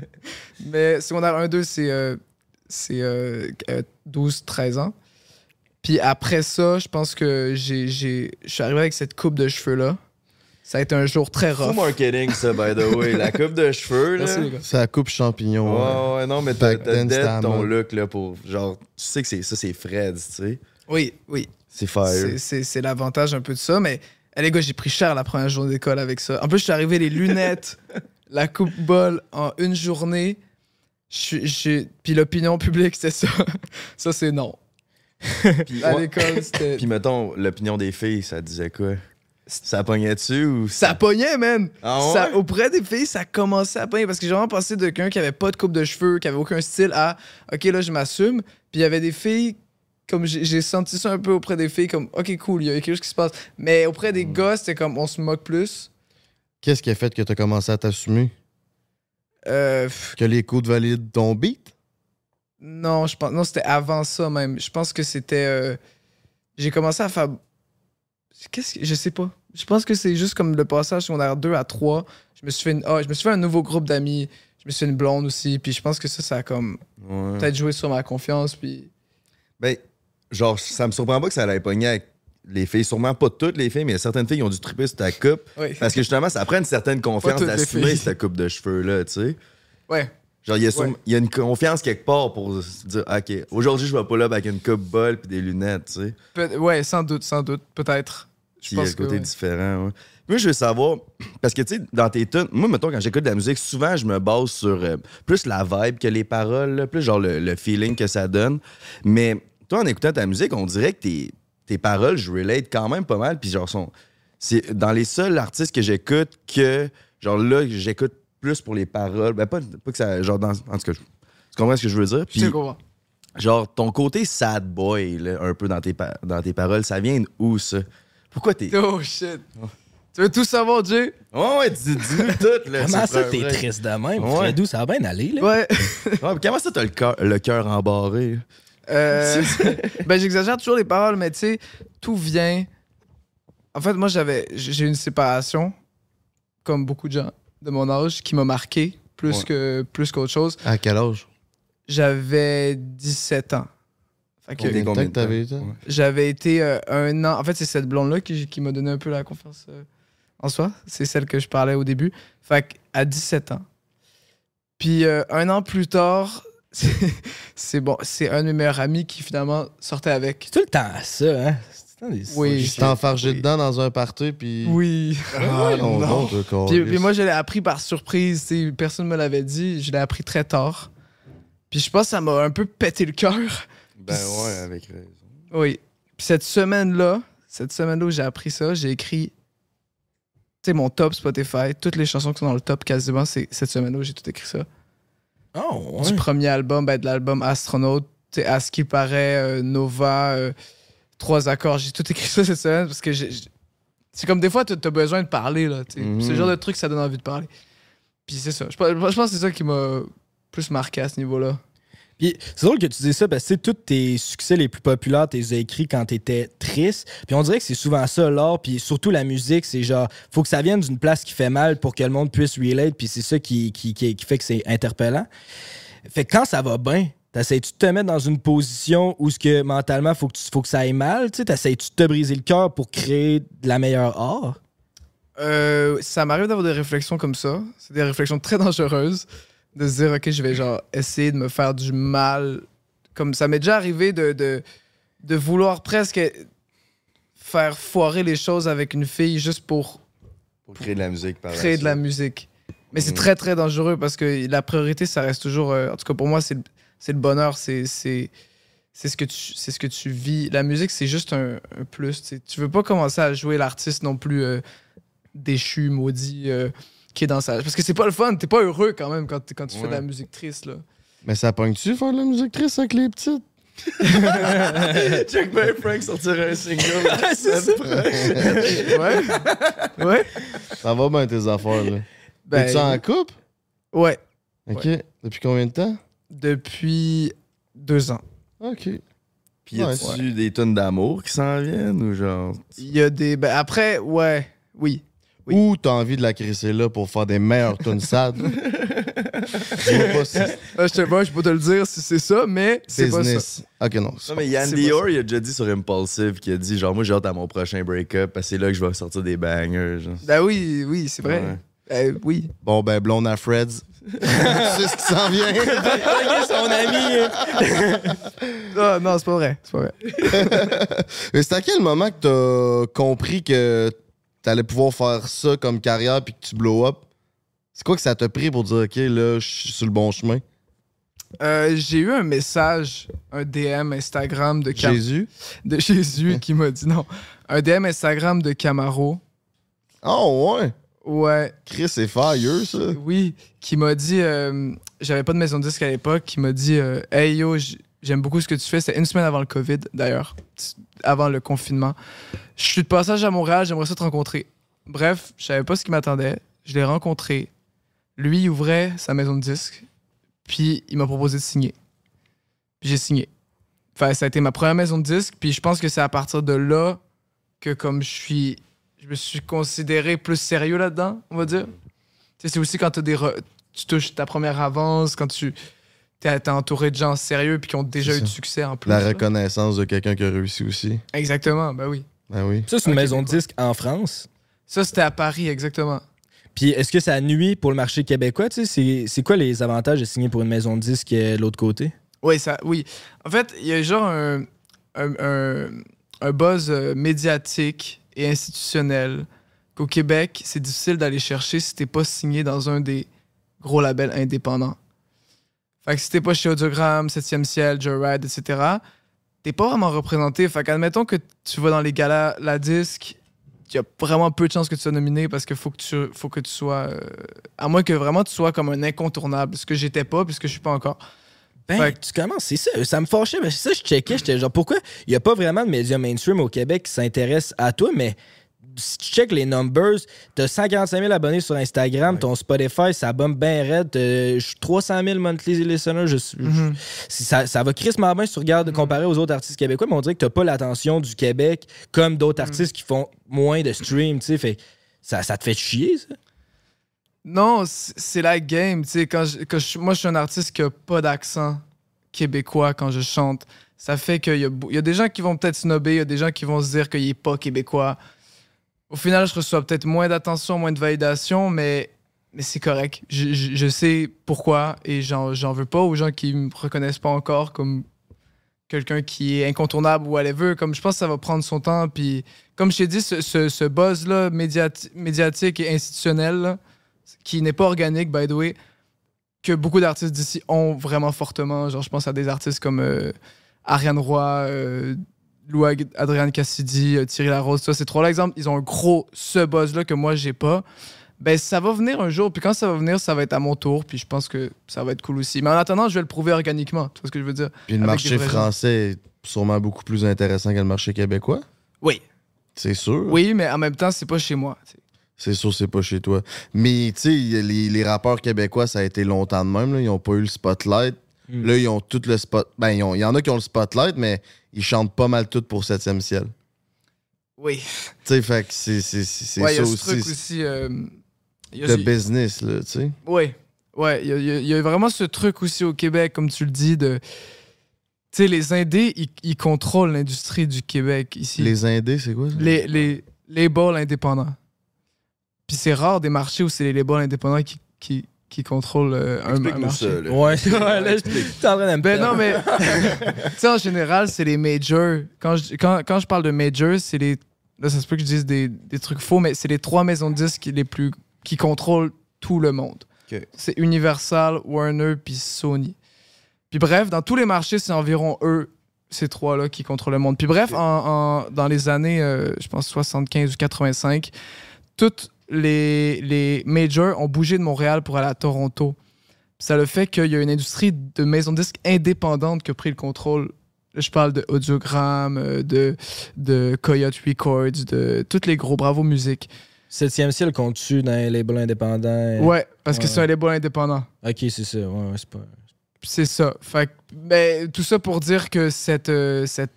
Mais secondaire 1-2, c'est euh, c'est, euh, euh, 12-13 ans. Puis après ça, je pense que j'ai, j'ai, je suis arrivé avec cette coupe de cheveux-là. Ça a été un jour très Fou rough. marketing, ça, by the way. La coupe de cheveux, là. C'est la coupe champignon. Ouais, ouais. ouais, non, mais t'as t'as dead ton mode. look, là, pour. Genre, tu sais que c'est ça, c'est Fred, tu sais. Oui, oui. C'est fire. C'est, c'est, c'est l'avantage un peu de ça. Mais eh, les gars, j'ai pris cher la première journée d'école avec ça. En plus, je suis arrivé les lunettes, la coupe bol en une journée. Je Puis l'opinion publique, c'était ça. ça, c'est non. Puis, À ouais. l'école, c'était. Puis, mettons, l'opinion des filles, ça disait quoi? Ça pognait dessus ou. Ça pognait, man! Ah ouais? Ça- auprès des filles, ça commençait à pogner parce que j'ai vraiment passé de quelqu'un qui avait pas de coupe de cheveux, qui avait aucun style à OK, là, je m'assume. Puis il y avait des filles, comme j'ai senti ça un peu auprès des filles, comme OK, cool, il y a quelque chose qui se passe. Mais auprès Hmm. des gars, c'était comme on se moque plus. Qu'est-ce qui a fait que t'as commencé à t'assumer? Euh, Que les coudes valident ton beat? Non, je pense. Non, c'était avant ça même. Je pense que c'était. euh, j'ai commencé à faire. Qu'est-ce que. Je sais pas. Je pense que c'est juste comme le passage secondaire 2 à 3. Je me suis fait, une... ah, je me suis fait un nouveau groupe d'amis. Je me suis fait une blonde aussi. Puis je pense que ça, ça a comme Ouais. peut-être joué sur ma confiance. Puis. Ben, genre, ça me surprend pas que ça allait pogner avec les filles. Sûrement pas toutes les filles, mais certaines filles ont dû triper sur ta coupe. Oui. Parce que justement, ça prend une certaine confiance d'assumer cette coupe de cheveux-là, tu sais. Ouais. Genre, il y, a sûrement- Ouais. il y a une confiance quelque part pour se dire, OK, aujourd'hui, je vais pas là avec une coupe bol puis des lunettes, tu sais. Ouais, sans doute, sans doute. Peut-être. Il y a que. côté ouais. différent. ouais. Moi, je veux savoir, parce que, tu sais, dans tes tunes, moi, mettons, quand j'écoute de la musique, souvent, je me base sur euh, plus la vibe que les paroles, là, plus genre le, le feeling que ça donne. Mais toi, en écoutant ta musique, on dirait que tes, tes paroles, je relate quand même pas mal. Puis, genre, sont, c'est dans les seuls artistes que j'écoute que, genre, là, j'écoute plus pour les paroles. Ben, pas, pas que ça. Genre, dans, en tout cas, tu comprends ce que je veux dire? Je Puis, sais quoi. genre, ton côté sad boy, là, un peu dans tes, pa- dans tes paroles, ça vient d'où, ça? Pourquoi t'es. Oh shit. Tu veux tout savoir, Jay? Ouais, ouais, dis- dis-nous tout, là. Comment ça, t'es triste de même? Ouais. Fredou, ça va bien aller, là? Ouais. Ouais, mais comment ça, t'as le cœur, le cœur embarré? Euh, ben, j'exagère toujours les paroles, mais tu sais, tout vient. En fait, moi, j'avais, j'ai une séparation, comme beaucoup de gens de mon âge, qui m'a marqué plus Ouais. que plus qu'autre chose. À quel âge? J'avais 17 ans. Fait que Combien de temps t'avais? Ouais. j'avais été euh, un an. En fait, c'est cette blonde-là qui, qui m'a donné un peu la confiance euh, en soi. C'est celle que je parlais au début. Fait que à 17 ans. Puis euh, un an plus tard, c'est- c'est bon, c'est un de mes meilleurs amis qui finalement sortait avec. C'est tout le temps ça, hein? Oui. Je t'ai enfargé Oui. dedans dans un party, puis... Oui. Ah non, non, Puis, moi, je l'ai appris par surprise. Personne ne me l'avait dit. Je l'ai appris très tard. Puis je pense que ça m'a un peu pété le cœur. Ben ouais, avec raison. Oui. Puis cette semaine-là, cette semaine-là où j'ai appris ça, j'ai écrit tu sais, mon top Spotify, toutes les chansons qui sont dans le top quasiment, c'est cette semaine-là où j'ai tout écrit ça. Oh, Du premier album, ben, de l'album Astronaut, tu sais, à ce qui paraît, euh, Nova, euh, Trois accords, j'ai tout écrit ça cette semaine parce que c'est comme des fois, tu as besoin de parler. là. tu. Mhm. C'est le genre de truc, ça donne envie de parler. Puis c'est ça. Je pense, je pense que c'est ça qui m'a plus marqué à ce niveau-là. Puis c'est drôle que tu dises ça parce que tu sais, tous tes succès les plus populaires, tu les as écrits quand t'étais triste. Puis on dirait que c'est souvent ça, l'art, puis surtout la musique, c'est genre, faut que ça vienne d'une place qui fait mal pour que le monde puisse relate, puis c'est ça qui, qui, qui, qui fait que c'est interpellant. Fait que quand ça va bien, t'essayes-tu de te mettre dans une position où ce que mentalement, faut que, tu, faut que ça aille mal, tu sais, t'essayes-tu de te briser le cœur pour créer de la meilleure art? Euh, ça m'arrive d'avoir des réflexions comme ça. C'est des réflexions très dangereuses. De se dire, OK, je vais genre essayer de me faire du mal. Comme ça m'est déjà arrivé de, de, de vouloir presque faire foirer les choses avec une fille juste pour Pour créer de la musique par créer de la musique. Mais c'est très, très dangereux parce que la priorité, ça reste toujours. euh, en tout cas, pour moi, c'est c'est le bonheur. C'est. c'est c'est ce, que tu- c'est ce que tu vis. La musique, c'est juste un, un plus. tu veux pas commencer à jouer l'artiste non plus euh, déchu, maudit, euh, qui est dans sa. Parce que c'est pas le fun. T'es pas heureux quand même quand, quand tu fais de la musique triste. Là. Mais ça pogne-tu faire de la musique triste avec les petites? Check ben Frank sortir un single. c'est ça. ouais. ouais. Ça va bien tes affaires, là. Ben, Es-tu en couple? Ouais. OK. Depuis combien de temps? Depuis deux ans. OK. Puis y a-tu des tonnes d'amour qui s'en viennent ou genre? Il y a des. Ben après, ouais. Oui. Oui. Ou t'as envie de la crisser là pour faire des meilleures tunes sad? Dis-moi pas si Ah, je te vois, je peux te le dire si c'est ça, mais c'est pas ça. business. OK, non. Non, mais Yann Dior, il a déjà dit sur Impulsive qu'il a dit genre, moi j'ai hâte à mon prochain break-up parce que c'est là que je vais sortir des bangers. Genre. Ben oui, oui, c'est vrai. Ouais. Ben oui. Bon, ben, blonde à Freds. C'est ce qui s'en vient. son ami. Ah, non, c'est pas vrai. C'est pas vrai. Mais c'est à quel moment que t'as compris que t'allais pouvoir faire ça comme carrière puis que tu blow up? C'est quoi que ça t'a pris pour dire, OK, là, je suis sur le bon chemin? Euh, J'ai eu un message, un DM Instagram de, Cam- Jésus? de Jésus qui m'a dit non. Un DM Instagram de Camaro. Oh, ouais. Ouais, Chris, c'est fire, ça. oui, qui m'a dit. euh, J'avais pas de maison de disque à l'époque. Qui m'a dit euh, Hey yo, j'aime beaucoup ce que tu fais. C'était une semaine avant le COVID, d'ailleurs. Avant le confinement. Je suis de passage à Montréal, j'aimerais ça te rencontrer. Bref, je savais pas ce qui m'attendait. Je l'ai rencontré. Lui, il ouvrait sa maison de disque. Puis il m'a proposé de signer. J'ai signé. Enfin, ça a été ma première maison de disque. Puis je pense que c'est à partir de là que comme je suis. Je me suis considéré plus sérieux là-dedans, on va dire. Tu sais, c'est aussi quand as des re- tu touches ta première avance, quand tu t'es entouré de gens sérieux puis qui ont déjà eu de succès en plus. La là. reconnaissance de quelqu'un qui a réussi aussi. Exactement, ben oui. Ben oui. Ça, c'est une maison de disque en France. Ça, c'était à Paris, exactement. Puis est-ce que ça nuit pour le marché québécois? Tu sais, c'est- quoi les avantages de signer pour une maison de disque euh, de l'autre côté? Oui, ça, oui. En fait, il y a genre un, un, un- un buzz euh, médiatique et institutionnel qu'au Québec, c'est difficile d'aller chercher si t'es pas signé dans un des gros labels indépendants. Fait que si t'es pas chez Audiogramme, 7e Ciel, Joyride, etc., t'es pas vraiment représenté. Fait qu'admettons que tu vas dans les galas, la disque, il y a vraiment peu de chances que tu sois nominé parce qu'il faut que tu faut que tu sois... euh, à moins que vraiment tu sois comme un incontournable, ce que j'étais pas puisque je suis pas encore. Ben, Fait tu commences, c'est ça. Ça me fâchait. Mais ça, je checkais. J'étais genre, pourquoi il n'y a pas vraiment de médias mainstream au Québec qui s'intéressent à toi, mais si tu check les numbers, t'as 145 000 abonnés sur Instagram, ton Spotify, ça bombe bien raide. t'as- je suis 300 000 monthly listeners. Je, Mhm. ça, ça va crissement bien si tu regardes comparé aux autres artistes québécois, mais on dirait que t'as pas l'attention du Québec comme d'autres artistes qui font moins de streams, tu sais. Fait ça, ça te fait chier, ça? Non, c'est la game. Tu sais, quand je- je- moi, je suis un artiste qui a pas d'accent québécois quand je chante. Ça fait qu'il y, y a des gens qui vont peut-être snobber, il y a des gens qui vont se dire qu'il est pas québécois. Au final, je reçois peut-être moins d'attention, moins de validation, mais, c'est correct. Je, sais pourquoi et j'en veux pas aux gens qui me reconnaissent pas encore comme quelqu'un qui est incontournable ou whatever. Comme je pense que ça va prendre son temps. Puis, comme je t'ai dit, ce, buzz-là médiati- médiatique et institutionnel, qui n'est pas organique, by the way, que beaucoup d'artistes d'ici ont vraiment fortement. Genre, je pense à des artistes comme euh, Ariane Roy, euh, Lou Adrienne Cassidy, euh, Thierry Larose, ça, ces trois-là, exemple, ils ont un gros ce buzz-là que moi, j'ai pas. Ben, ça va venir un jour, puis quand ça va venir, ça va être à mon tour, puis je pense que ça va être cool aussi. Mais en attendant, je vais le prouver organiquement, tu vois ce que je veux dire? Puis le marché gens. français est sûrement beaucoup plus intéressant que le marché québécois? Oui. C'est sûr. Oui, mais en même temps, c'est pas chez moi. C'est sûr, c'est pas chez toi. Mais, tu sais, les, les rappeurs québécois, ça a été longtemps de même. là. Ils ont pas eu le spotlight. Mm. Là, ils ont tout le spot. Ben, ils ont- il y en a qui ont le spotlight, mais ils chantent pas mal tout pour 7e ciel. Oui. Tu sais, fait que c'est c'est- c'est- Ouais, il y a ce aussi. truc aussi. euh, il y a- de business, là, tu sais. Ouais, ouais, il y, a- il y a- il y a vraiment ce truc aussi au Québec, comme tu le dis, de. Tu sais, les Indés, ils, ils contrôlent l'industrie du Québec ici. Les Indés, c'est quoi ça? les, les labels indépendants. Puis c'est rare des marchés où c'est les labels indépendants qui, qui, qui contrôlent euh, un, marché. ça, là. Ouais, ouais, là, je- t'es en train de me Ben non, mais. tu sais, en général, c'est les majors. Quand je, quand, quand je parle de majors, c'est les. Là, ça se peut que je dise des, des trucs faux, mais c'est les trois maisons de disques les plus. qui contrôlent tout le monde. Ok. C'est Universal, Warner, puis Sony. Puis bref, dans tous les marchés, c'est environ eux, ces trois-là, qui contrôlent le monde. Puis bref, en- en- dans les années, euh, je pense, 75 ou 85, toutes les, les majors ont bougé de Montréal pour aller à Toronto. Ça le fait qu'il y a une industrie de maisons de disques indépendantes qui a pris le contrôle. Je parle de Audiogramme, euh, de, de Coyote Records, de tous les gros Bravo Musique. Septième ciel compte-tu dans les labels indépendants? Ouais, parce que c'est un label indépendant. Ok, c'est ça. Ouais, ouais, c'est pas. Ça. Fait que- mais tout ça pour dire que cette, euh, cette,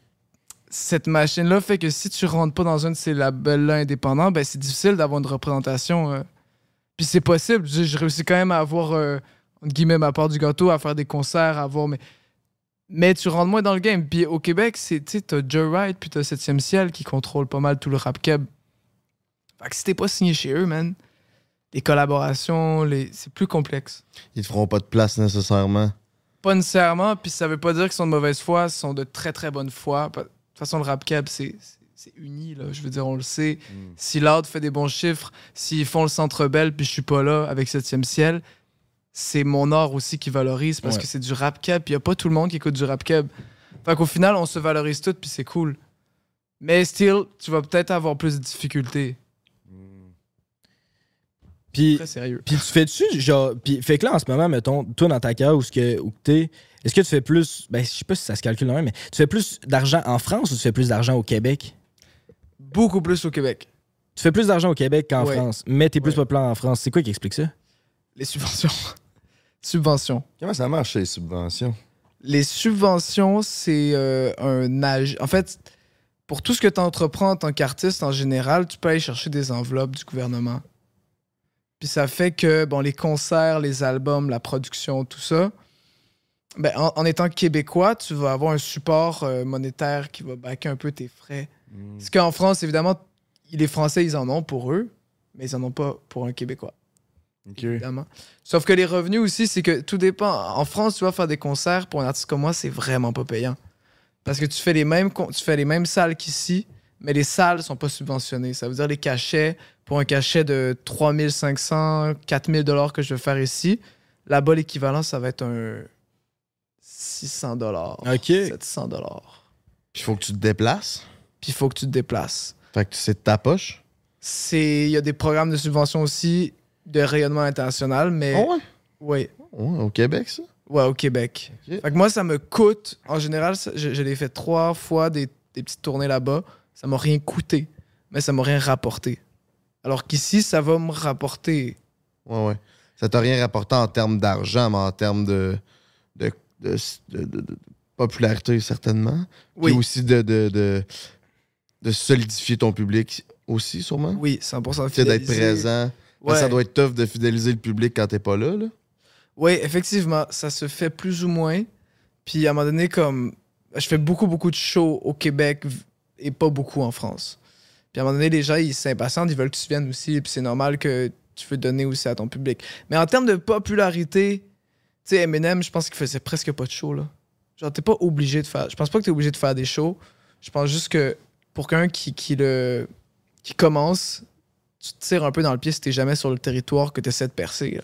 cette machine-là fait que si tu rentres pas dans un de ces labels-là indépendants, ben c'est difficile d'avoir une représentation. euh. Puis c'est possible. Je, je réussis quand même à avoir, euh, entre guillemets, ma part du gâteau, à faire des concerts, à avoir. Mais, mais tu rentres moins dans le game. Puis au Québec, c'est, tu t'as Joyride puis t'as 7e Ciel qui contrôle pas mal tout le rap keb. Fait que si t'es pas signé chez eux, man, les collaborations, les... c'est plus complexe. Ils te feront pas de place nécessairement. Pas nécessairement, puis ça veut pas dire qu'ils sont de mauvaise foi, ils sont de très très bonne foi. Toute façon, le rap cab, c'est uni, là. Je veux dire, on le sait. Si Loud fait des bons chiffres, s'ils font le centre belle, puis je suis pas là avec 7e ciel, c'est mon art aussi qui valorise parce Ouais. que c'est du rap cab, puis y a pas tout le monde qui écoute du rap cab. Fait qu'au final, on se valorise tout, puis c'est cool. Mais still, tu vas peut-être avoir plus de difficultés. Puis, Très sérieux. puis tu fais-tu, genre. Puis, fait que là, en ce moment, mettons, toi, dans ta carrière, où, ce que, où t'es, est-ce que tu fais plus. Ben, je sais pas si ça se calcule non mais tu fais plus d'argent en France ou tu fais plus d'argent au Québec? Beaucoup plus au Québec. Tu fais plus d'argent au Québec qu'en Ouais. France, mais t'es plus Ouais. populaire en France. C'est quoi qui explique ça? Les subventions. subventions. Comment ça marche, les subventions? Les subventions, c'est euh, un âge. En fait, pour tout ce que tu entreprends en tant qu'artiste en général, tu peux aller chercher des enveloppes du gouvernement. Puis ça fait que, bon, les concerts, les albums, la production, tout ça, ben, en, en étant québécois, tu vas avoir un support euh, monétaire qui va backer un peu tes frais. Parce qu'en France, évidemment, les Français, ils en ont pour eux, mais ils en ont pas pour un Québécois évidemment. Sauf que les revenus aussi, c'est que tout dépend. En France, tu vas faire des concerts pour un artiste comme moi, c'est vraiment pas payant. Parce que tu fais les mêmes, tu fais les mêmes salles qu'ici, mais les salles sont pas subventionnées. Ça veut dire les cachets, pour un cachet de 3500, 4000 dollars que je vais faire ici, là-bas, l'équivalent, ça va être un 600 dollars. Ok. 700 dollars. Puis il faut que tu te déplaces? Puis il faut que tu te déplaces. Fait que c'est de ta poche? Il y a des programmes de subvention aussi de rayonnement international, mais Ah ouais? oui. Ouais, au Québec, ça? Ouais, au Québec. Fait que moi, ça me coûte. En général, je, je l'ai fait trois fois des, des petites tournées là-bas. Ça m'a rien coûté, mais ça m'a rien rapporté. Alors qu'ici, ça va me rapporter. Ouais, ouais. Ça t'a rien rapporté en termes d'argent, mais en termes de, de, de, popularité, certainement. Oui, Puis aussi de, de, de, de solidifier ton public aussi, sûrement. oui, 100% Tu sais, d'être présent. Ben. Ça doit être tough de fidéliser le public quand t'es pas là. là. Oui, effectivement, ça se fait plus ou moins. Puis à un moment donné, comme je fais beaucoup, beaucoup de shows au Québec et pas beaucoup en France. Puis à un moment donné, les gens, ils s'impatientent, ils veulent que tu viennes aussi. Puis c'est normal que tu veux donner aussi à ton public. Mais en termes de popularité, tu sais, Eminem, je pense qu'il faisait presque pas de shows, là. Genre, t'es pas obligé de faire. Je pense pas que t'es obligé de faire des shows. Je pense juste que pour quelqu'un qui, qui, le, qui commence, tu te tires un peu dans le pied si t'es jamais sur le territoire que t'essaies de percer, là.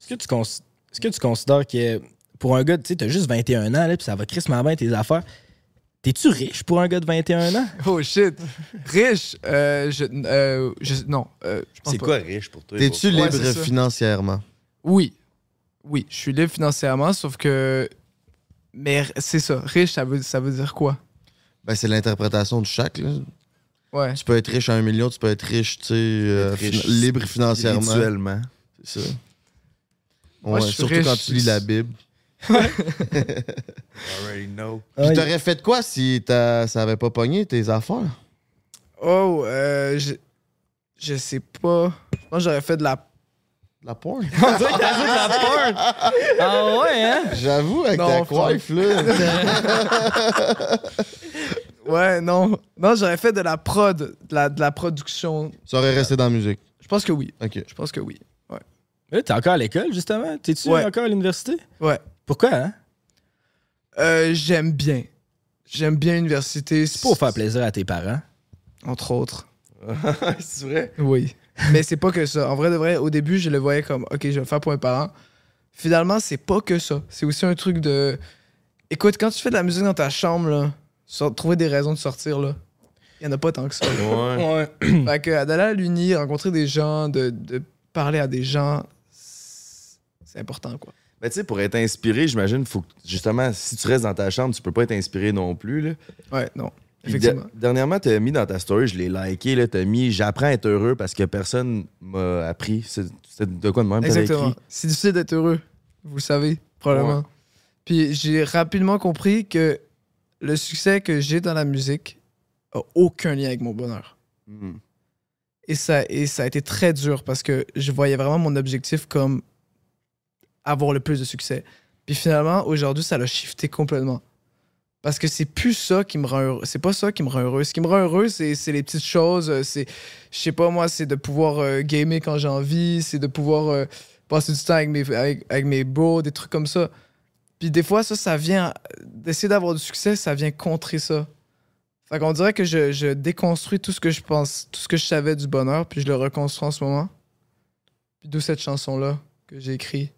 Est-ce que, tu cons- est-ce que tu considères que pour un gars, tu sais, t'as juste 21 ans, là, puis ça va crissement bien tes affaires. T'es-tu riche pour un gars de 21 ans? Oh shit. Riche. Euh, je, euh, je- non. euh, je pense C'est pas. quoi riche pour toi? T'es-tu Ouais, libre c'est ça. financièrement? Oui. Oui, je suis libre financièrement, sauf que. Mais r- c'est ça. Riche, ça veut, ça veut dire quoi? Ben, c'est l'interprétation de chaque. Là. Ouais. Tu peux être riche à un million, tu peux être riche, tu sais, euh, Riche libre financièrement. Spirituellement. C'est ça. Moi, Ouais, je suis surtout riche. quand tu lis la Bible. Already know. Puis t'aurais fait quoi si t'as- ça avait pas pogné tes affaires? Oh, euh, je, je sais pas. Je pense que j'aurais fait de la. La porn? On dirait que t'as dit de la porn! Ah ouais, hein? J'avoue, avec Non, ta coiffe, là. Ouais, non. Non, j'aurais fait de la prod, de la, de la production. ça aurait resté dans la musique? Je pense que oui. OK. Je pense que oui. Là, t'es encore à l'école, justement? T'es-tu Ouais. encore à l'université? Ouais. Pourquoi, hein? Euh, J'aime bien. J'aime bien l'université. C'est pour faire plaisir à tes parents. Entre autres. c'est vrai? Oui. Mais c'est pas que ça. En vrai, de vrai, au début, je le voyais comme, OK, je vais le faire pour mes parents. Finalement, c'est pas que ça. C'est aussi un truc de. Écoute, quand tu fais de la musique dans ta chambre, là, trouver des raisons de sortir, là, il y en a pas tant que ça. Ouais. Ouais. fait que d'aller à l'Uni, rencontrer des gens, de, de parler à des gens, c'est important, quoi. Mais tu sais, pour être inspiré, j'imagine, faut que, justement, si tu restes dans ta chambre, tu peux pas être inspiré non plus. Là. Ouais, non. Effectivement. de- dernièrement, tu as mis dans ta story, je l'ai liké, tu as mis J'apprends à être heureux parce que personne m'a appris. C'est de quoi de même Exactement. C'est difficile d'être heureux, vous le savez, probablement. Puis j'ai rapidement compris que le succès que j'ai dans la musique a aucun lien avec mon bonheur. Hmm. Et ça, et ça a été très dur parce que je voyais vraiment mon objectif comme avoir le plus de succès. Puis finalement, aujourd'hui, ça l'a shifté complètement. Parce que c'est plus ça qui me rend heureux. C'est pas ça qui me rend heureux. Ce qui me rend heureux, c'est les petites choses. euh, C'est, je sais pas moi, c'est de pouvoir euh, gamer quand j'ai envie. C'est de pouvoir euh, passer du temps avec mes, avec mes bros, des trucs comme ça. Puis des fois, ça, ça vient. D'essayer d'avoir du succès, ça vient contrer ça. Fait qu'on dirait que je, je déconstruis tout ce que je pense, tout ce que je savais du bonheur, puis je le reconstruis en ce moment. Puis d'où cette chanson-là que j'ai écrite.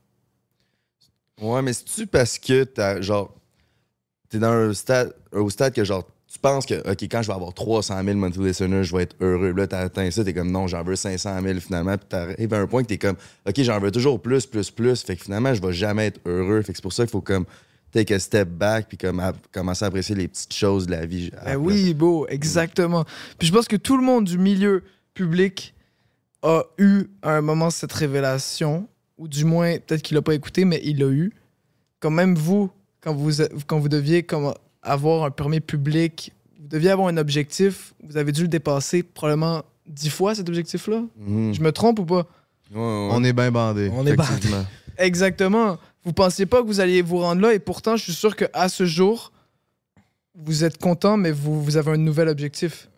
Ouais, mais c'est-tu parce que t'as, genre, t'es dans un stade, au stade que, genre, tu penses que, OK, quand je vais avoir 300 000 monthly listeners, je vais être heureux. Là, t'as atteint ça, t'es comme, non, j'en veux 500 000 finalement. Puis t'arrives à un point que t'es comme, OK, j'en veux toujours plus, plus, plus. Fait que finalement, je vais jamais être heureux. Fait que c'est pour ça qu'il faut, comme, take a step back, puis comme, commencer à apprécier les petites choses de la vie. Ben oui, beau, exactement. Puis je pense que tout le monde du milieu public a eu à un moment cette révélation, ou du moins, peut-être qu'il l'a pas écouté, mais il l'a eu. Quand même vous, quand vous, quand vous deviez comme, avoir un permis public, vous deviez avoir un objectif, vous avez dû le dépasser probablement dix fois cet objectif-là. Mhm. Je me trompe ou pas? Ouais, ouais. On est bien bandé. On est bandé. Exactement. Vous pensiez pas que vous alliez vous rendre là et pourtant, je suis sûr qu'à ce jour, vous êtes content, mais vous, vous avez un nouvel objectif.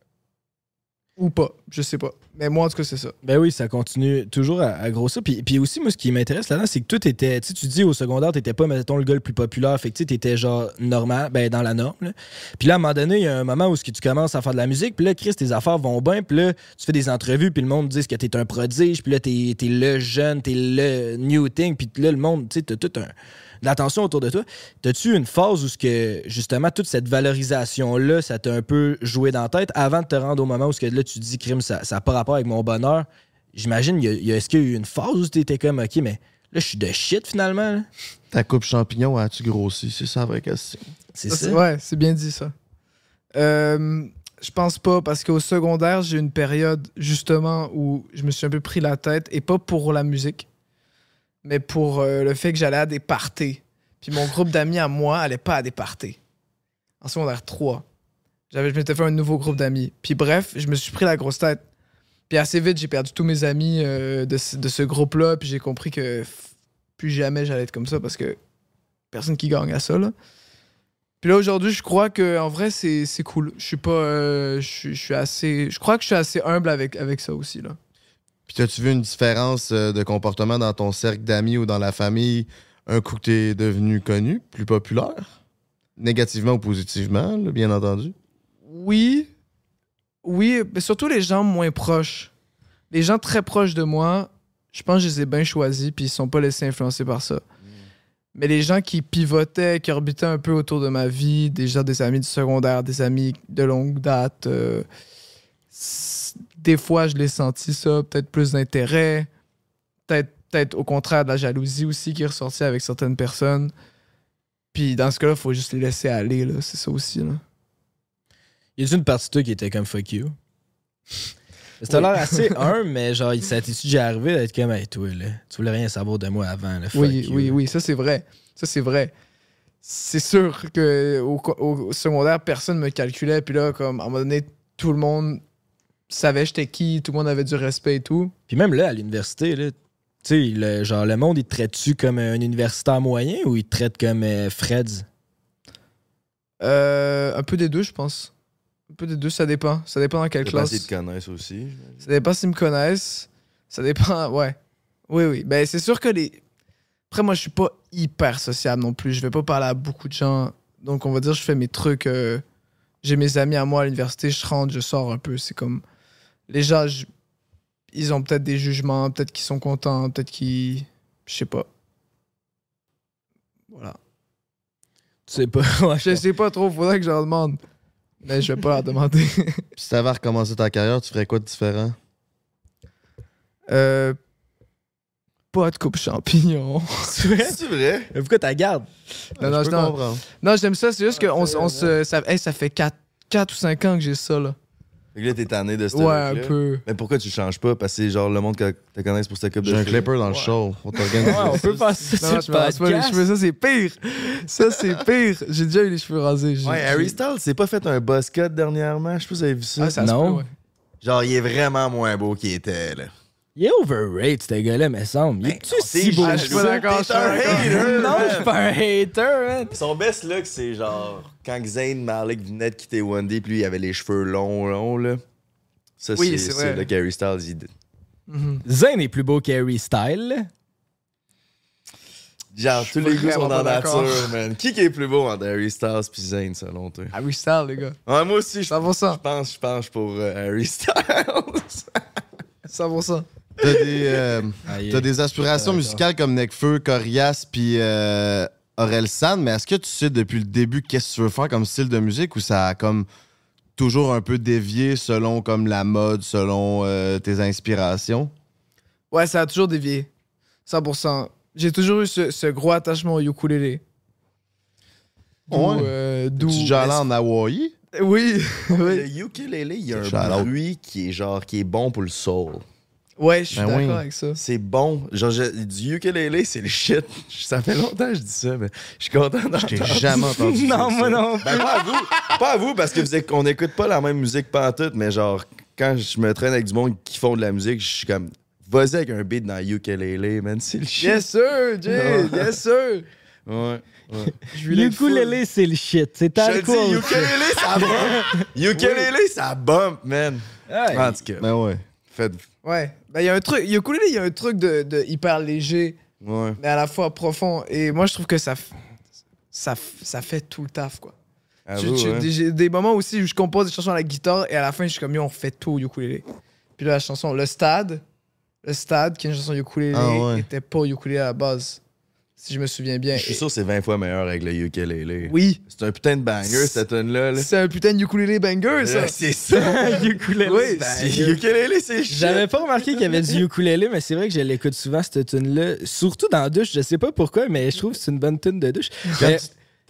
Ou pas, je sais pas. Mais moi, en tout cas, c'est ça. Ben oui, ça continue toujours à, grossir. Puis, puis aussi, moi, ce qui m'intéresse là-dedans, c'est que toi, t'étais, tu tu dis au secondaire, t'étais pas, mettons, le gars le plus populaire. Fait que tu sais, t'étais genre normal, ben dans la norme. Puis là, à un moment donné, il y a un moment où tu commences à faire de la musique. Puis là, Chris, tes affaires vont bien. Puis là, tu fais des entrevues. Puis le monde dit que t'es un prodige. Puis là, t'es, t'es le jeune, t'es le new thing. Puis là, le monde, tu sais, t'as tout un. De L'attention autour de toi. T'as-tu une phase où ce que justement toute cette valorisation-là, ça t'a un peu joué dans la tête avant de te rendre au moment où ce que là tu te dis crime, ça n'a pas rapport avec mon bonheur? J'imagine, il y a- il y a- est-ce qu'il y a eu une phase où t'étais comme ok, mais là je suis de shit finalement. là? Ta coupe champignon, as-tu grossi? C'est ça la vraie question. C'est Ça, Ouais, c'est bien dit ça. Euh, je pense pas, parce qu'au secondaire, j'ai eu une période justement où je me suis un peu pris la tête, et pas pour la musique, mais pour euh, le fait que j'allais à des parties. Puis mon groupe d'amis à moi allait pas à des parties. En secondaire 3. J'avais, je m'étais fait un nouveau groupe d'amis. Puis bref, je me suis pris la grosse tête. Puis assez vite, j'ai perdu tous mes amis euh, de, ce- de ce groupe-là, puis j'ai compris que plus jamais j'allais être comme ça parce que personne qui gagne à ça. Puis là, aujourd'hui, je crois que en vrai, c'est cool. Je suis pas. euh, je suis assez. Je crois que je suis assez humble avec, avec ça aussi, là. Puis as-tu vu une différence euh, de comportement dans ton cercle d'amis ou dans la famille? Un coup que t'es devenu connu, plus populaire? Négativement ou positivement, là, bien entendu? Oui. Oui, mais surtout les gens moins proches. Les gens très proches de moi, je pense que je les ai bien choisis, puis ils sont pas laissés influencer par ça. Mais les gens qui pivotaient, qui orbitaient un peu autour de ma vie, des gens, des amis du secondaire, des amis de longue date, euh, des fois, je l'ai senti ça, peut-être plus d'intérêt, peut-être peut-être au contraire de la jalousie aussi qui est ressortie avec certaines personnes. Puis dans ce cas-là, il faut juste les laisser aller, là. C'est ça aussi, là. Y a-tu une partie de toi qui était comme fuck you? C'était l'air assez un, mais genre, ça t'est déjà arrivé d'être comme, hey, toi, là, tu voulais rien savoir de moi avant, là, fuck Oui, you. oui, oui, ça c'est vrai. Ça c'est vrai. C'est sûr que au, co- au secondaire, personne me calculait. Puis là, comme à un moment donné, tout le monde savait j'étais qui, tout le monde avait du respect et tout. Puis même là, à l'université, là, tu sais, le, genre, le monde, il te traite-tu comme un universitaire moyen ou il te traite comme euh, Freds? Euh, un peu des deux, je pense. Un peu des deux, ça dépend. Ça dépend dans quelle Dépend classe. s'ils te connaissent aussi. Ça dépend s'ils me connaissent. Ça dépend, ouais. Oui, oui. Ben, c'est sûr que les. Après, moi, je suis pas hyper sociable non plus. Je vais pas parler à beaucoup de gens. Donc, on va dire, je fais mes trucs. euh, J'ai mes amis à moi à l'université, je rentre, je sors un peu. C'est comme. Les gens, ils ont peut-être des jugements, peut-être qu'ils sont contents, peut-être qu'ils. Je sais pas. Voilà. Tu sais pas. Ouais, Je sais pas trop, faudrait que je leur demande. Mais je vais pas leur demander. Puis si t'avais à recommencer ta carrière, tu ferais quoi de différent? Euh, pas de coupe champignon. C'est vrai? C'est vrai? Mais pourquoi t'as garde? Non, non, je non. Non, j'aime ça, c'est juste que on, se. Ça, hey, ça fait 4, ou 5 ans que j'ai ça, là. Fait que là, t'es tanné de ce Ouais, un look-là. peu. Mais pourquoi tu changes pas? Parce que c'est genre le monde que te connaisse pour cette coupe de J'ai un cheveux. clipper dans le show. On t'organise. Ouais, on peut passer Non, sur je le me rase pas les cheveux, ça c'est pire. Ça c'est pire. J'ai déjà eu les cheveux rasés. j'ai- Ouais, Harry Styles s'est pas fait un buzz cut dernièrement. Je sais pas si vous avez vu ça. Ah, ça se Non. peut, ouais. Genre, il est vraiment moins beau qu'il était, là. Il est overrated, ce gars-là, me semble. Il est-tu Ben, si beau Ah, que je suis pas d'accord, je suis T'es un pas d'accord. hater, Non, je suis pas un hater, man. Son best look, c'est genre quand Zayn Malik venait de quitter One Day, puis lui, il avait les cheveux longs, longs, là. Ça, Oui, c'est là qu'Harry Styles, il... Mhm. Zayn est plus beau qu'Harry Style. Genre, tous les goûts sont dans la d'accord. nature, man. Qui qui est plus beau entre Harry Styles puis Zayn, selon toi? Harry Styles, les gars. Ouais, moi aussi, je 100%. je pense, je pense pour euh, Harry Styles. 100%. T'as des, euh, des aspirations musicales comme Necfeu, Corias, puis euh, Aurel San, mais est-ce que tu sais depuis le début qu'est-ce que tu veux faire comme style de musique ou ça a comme toujours un peu dévié selon comme la mode, selon euh, tes inspirations? Ouais, ça a toujours dévié. 100%. J'ai toujours eu ce, ce gros attachement au ukulélé. D'où, Ouais? euh, déjà allé en Hawaï? Oui, Le oui. ukulélé, il y a un bruit qui est genre, qui est bon pour le soul. Ouais, je suis Ben d'accord oui. avec ça. C'est bon. Genre, je- du ukulélé, c'est le shit. Ça fait longtemps que je dis ça, mais je suis content Je d'entendre t'ai ça. jamais entendu Non, moi ça. non. Ben, pas à vous. Pas à vous, parce que vous êtes- on n'écoute pas la même musique pantoute, mais genre, quand je me traîne avec du monde qui font de la musique, je suis comme, vas-y avec un beat dans ukulélé, man, c'est le shit. Yes, sir, Jay. Yes, sir. Ouais. ouais. Je. Ukulélé, c'est le shit. C'est Je tal te dis, ukulélé, ça bump. ukulélé, ça bump, man. En tout cas, Ben ouais. Faites. Ouais. Ben, il y a un truc. Ukulélé, il y a un truc de, de hyper léger, Ouais. mais à la fois profond. Et moi, je trouve que ça, ça, ça fait tout le taf, quoi. À Tu- vous, tu- des- J'ai des moments aussi où je compose des chansons à la guitare et à la fin, je suis comme, yo, on fait tout au ukulélé. Puis là, la chanson Le Stade, Le Stade, qui est une chanson ukulélé, Ah ouais. était pas ukulélé à la base, si je me souviens bien. Je suis sûr que c'est 20 fois meilleur avec le ukulélé. Oui, C'est un putain de banger, cette tune-là. là. c'est un putain de ukulélé banger, ça. C'est ça. ukulélé. Oui, C'est- Ukulélé, c'est. J'avais pas remarqué qu'il y avait du ukulélé, mais c'est vrai que je l'écoute souvent, cette tune-là. Surtout dans la douche, je sais pas pourquoi, mais je trouve que c'est une bonne tune de douche. Mais-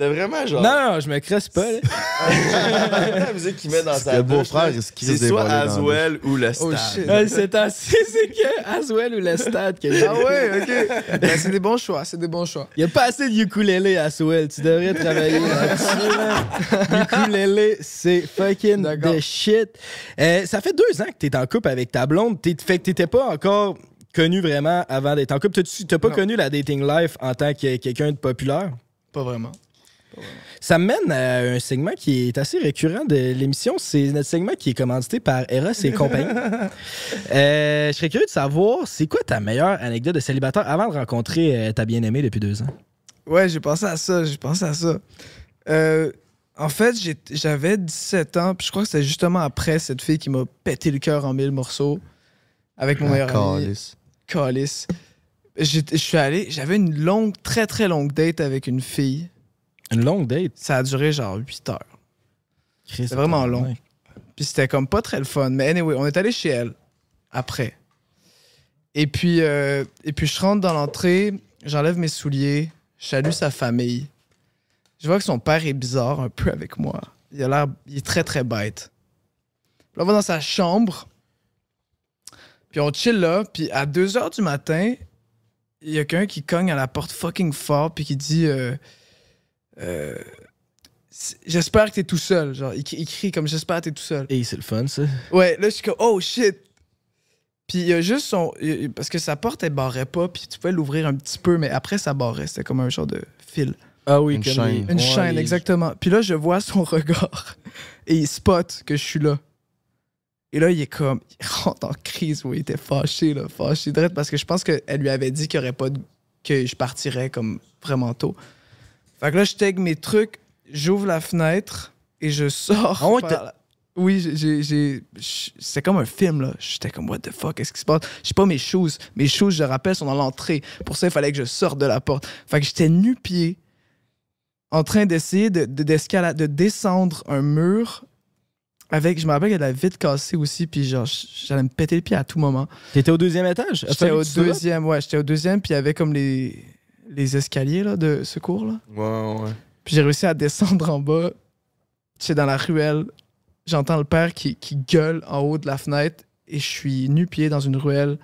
Vraiment genre. Non, non, je me cresse pas. là. la musique qu'il met dans sa Le beau-frère, là, il se crisse C'est soit Aswell ou le Oh, Stade. c'est assez, c'est que Aswell ou le stade que j'ai. Ah ouais, ok. Ben, c'est des bons choix, c'est des bons choix. Il y a pas assez de ukulélé à Aswell. Tu devrais travailler là-dessus. ukulélé, c'est fucking the shit. Euh, ça fait deux ans que t'es en couple avec ta blonde. T'es- fait que t'étais pas encore connu vraiment avant d'être en couple. T'as- T'as pas Non. connu la dating life en tant que quelqu'un de populaire? Pas vraiment. Ça me mène à un segment qui est assez récurrent de l'émission. C'est notre segment qui est commandité par Eros et compagnie. Euh, je serais curieux de savoir, c'est quoi ta meilleure anecdote de célibataire avant de rencontrer euh, ta bien-aimée depuis deux ans? Ouais, j'ai pensé à ça, j'ai pensé à ça. Euh, en fait, j'avais 17 ans, puis je crois que c'était justement après cette fille qui m'a pété le cœur en mille morceaux avec mon meilleur ami. Calice. Je suis allé, j'avais une longue, très très longue date avec une fille. Une longue date. Ça a duré genre 8 heures. C'est vraiment long. Puis c'était comme pas très le fun. Mais anyway, on est allé chez elle après. Et puis, euh, et puis je rentre dans l'entrée, j'enlève mes souliers, je salue sa famille. Je vois que son père est bizarre un peu avec moi. Il a l'air, il est très très bête. Puis là, on va dans sa chambre. Puis on chill là. Puis à 2 heures du matin, il y a quelqu'un qui cogne à la porte fucking fort puis qui dit euh, euh, J'espère que t'es tout seul. Genre, il, il crie comme J'espère que t'es tout seul. Et c'est le fun, ça. Ouais, là, je suis comme, oh shit. Puis il y a juste son. Parce que sa porte, elle barrait pas, puis tu pouvais l'ouvrir un petit peu, mais après, ça barrait. C'était comme un genre de fil. Ah oui, Une chaîne. Une Ouais, chaîne, exactement. Puis là, je vois son regard, et il spot que je suis là. Et là, il est comme. Il rentre en crise, où il était fâché, là. Fâché, direct, parce que je pense qu'elle lui avait dit qu'il y aurait pas de- que je partirais comme vraiment tôt. Fait que là, je tag mes trucs, j'ouvre la fenêtre, et je sors. Ah ouais, par t'as- la- Oui, j'ai- j'ai. j'ai- j'- C'était comme un film, là. J'étais comme, what the fuck, qu'est-ce qui se passe? J'ai pas mes shoes. Mes shoes, je rappelle, sont dans l'entrée. Pour ça, il fallait que je sorte de la porte. Fait que j'étais nu-pied, en train d'essayer de, de, de descendre un mur. Avec, je me rappelle qu'il y avait de la vitre cassée aussi, puis genre, j'allais me péter le pied à tout moment. T'étais au deuxième étage? J'étais au deuxième, ouais, j'étais au deuxième, puis il y avait comme les, les escaliers là, de secours, là. Ouais, ouais. Puis j'ai réussi à descendre en bas. J'étais dans la ruelle. J'entends le père qui, qui gueule en haut de la fenêtre et je suis nu-pied dans une ruelle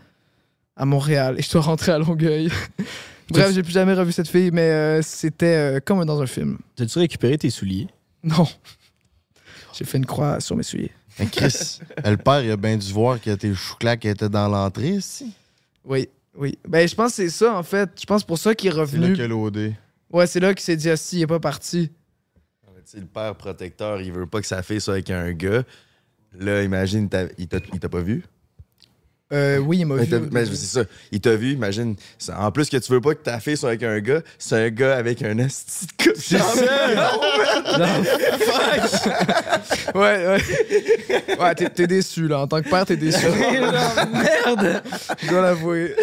à Montréal et je dois rentrer à Longueuil. Bref, j'ai plus jamais revu cette fille, mais euh, c'était euh, comme dans un film. T'as-tu récupéré tes souliers? Non. J'ai fait une croix sur mes souliers. Mais Chris, le père, il a bien dû voir que tes chouclas qui étaient dans l'entrée, ici. Oui, oui. Ben, je pense que c'est ça, en fait. Je pense pour ça qu'il est C'est là revenu. qu'il a l'OD. Ouais, c'est là qu'il s'est dit, ah, si, il est pas parti. Tu sais, le père protecteur, il veut pas que sa fille soit avec un gars. Là, imagine, t'as- il t'a il t'a pas vu? Euh, oui, il m'a Mais, vu. mais c'est ça. Il t'a vu, imagine. En plus que tu veux pas que ta fille soit avec un gars, c'est un gars avec un esti de coupe. C'est Ouais, ouais. Ouais, t'es, t'es déçu, là. En tant que père, t'es déçu. Merde! Je dois l'avouer.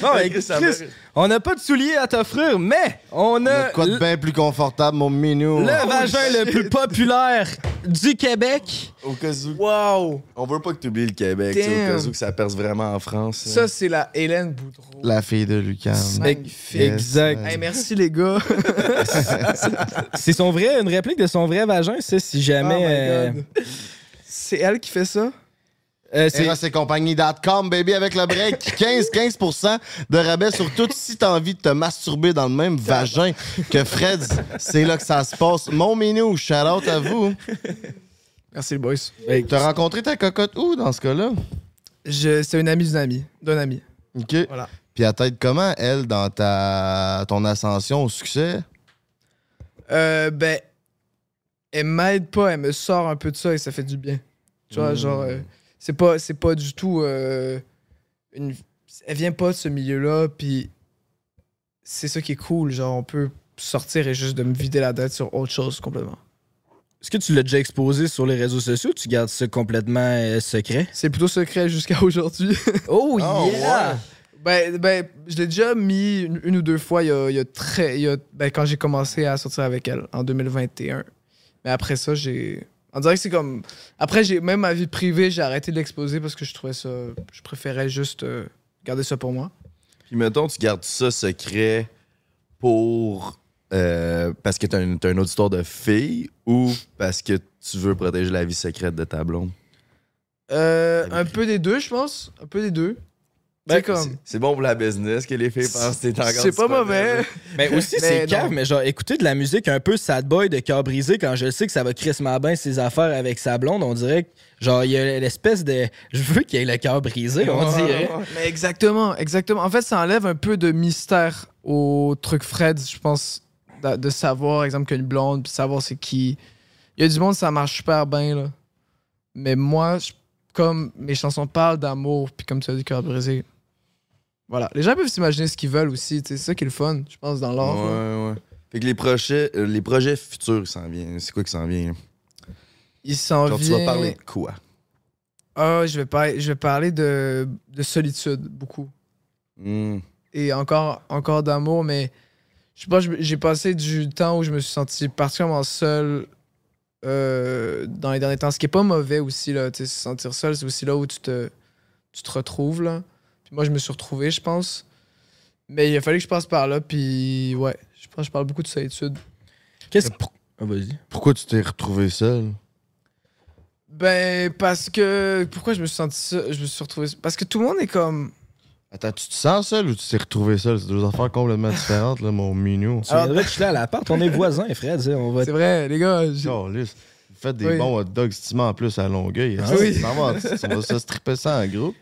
Bon, ben, Chris, on n'a pas de souliers à t'offrir, mais on On a quoi de bien plus confortable, mon minou. le vagin le plus populaire du Québec. Au cas où. Wow! On veut pas que tu oublies le Québec, tu sais, au cas où que ça perce vraiment en France. Ça, c'est la Hélène Boudreau. La fille de Lucas. Magnifique. Exact. Hey, merci, les gars. C'est son vrai, une réplique de son vrai vagin, ça, si Oh jamais. my euh. C'est elle qui fait ça? Euh, c'est- compagnie.com, baby, avec le break. 15, 15% de rabais sur tout. Si t'as envie de te masturber dans le même vagin que Fred, c'est là que ça se passe. Mon minou, shout out à vous. Merci, les boys. T'as rencontré ta cocotte où dans ce cas-là? Je, c'est une amie d'une amie. D'un ami. OK. Voilà. Puis elle t'aide comment, elle, dans ta ton ascension au succès? Euh, ben, elle m'aide pas, elle me sort un peu de ça et ça fait du bien. Tu vois, genre, euh, c'est pas, c'est pas du tout euh, une. Elle vient pas de ce milieu-là, puis c'est ça qui est cool. Genre, on peut sortir et juste de me vider la tête sur autre chose complètement. Est-ce que tu l'as déjà exposé sur les réseaux sociaux ou tu gardes ça complètement euh, secret? C'est plutôt secret jusqu'à aujourd'hui. Oh, Oh, yeah! Ben, ben, je l'ai déjà mis une, une ou deux fois il y a, il y a très. il y a- ben, quand j'ai commencé à sortir avec elle, en 2021. Mais après ça, j'ai. On dirait que c'est comme. Après, j'ai même ma vie privée, j'ai arrêté de l'exposer parce que je trouvais ça. Je préférais juste euh, garder ça pour moi. Puis mettons, tu gardes ça secret pour. euh, parce que t'as une autre histoire de fille ou parce que tu veux protéger la vie secrète de ta blonde? Euh, un peu des deux, je pense. Un peu des deux. Ben, c'est comme. C'est- bon pour la business que les filles pensent que t'es encore C'est pas mauvais. Mais aussi, c'est cave, mais genre, écouter de la musique un peu sad boy de cœur brisé quand je sais que ça va crissement bien ses affaires avec sa blonde, on dirait que, genre, il y a l'espèce de. Je veux qu'il y ait le cœur brisé, on dirait. Mais exactement, exactement. En fait, ça enlève un peu de mystère au truc Fred, je pense, de, de savoir, exemple, qu'une blonde, puis savoir c'est qui. Il y a du monde, ça marche super bien, là. Mais moi, je- comme mes chansons parlent d'amour, puis comme tu as dit, cœur brisé. Voilà. Les gens peuvent s'imaginer ce qu'ils veulent aussi, c'est ça qui est le fun, je pense, dans l'art. là. Ouais, ouais. Fait que les projets, euh, les projets futurs qui s'en viennent, c'est quoi qui s'en vient? Il s'en Genre, tu vas parler de quoi? Ah, je vais parler, je vais parler de, de solitude, beaucoup. Hmm. et encore, encore d'amour, mais je sais pas, j'ai passé du temps où je me suis senti particulièrement seul euh, dans les derniers temps. Ce qui est pas mauvais aussi, là, se sentir seul, c'est aussi là où tu te, tu te retrouves, là. Puis moi, je me suis retrouvé, je pense. Mais il a fallu que je passe par là, puis ouais, je pense que je parle beaucoup de solitude. Qu'est-ce que. Ah, vas-y. Pourquoi tu t'es retrouvé seul? Ben, parce que. Pourquoi je me suis senti seul? Je me suis retrouvé. Parce que tout le monde est comme. Attends, tu te sens seul ou tu t'es retrouvé seul? C'est deux affaires complètement différentes, là, mon minou. Tu viendrais de chiller à l'appart, on est voisins, Fred, on va. C'est vrai, les gars. Vous faites des Oui. bons hot dogs en plus à Longueuil. Ah oui. Ça va, on va se stripper ça en groupe.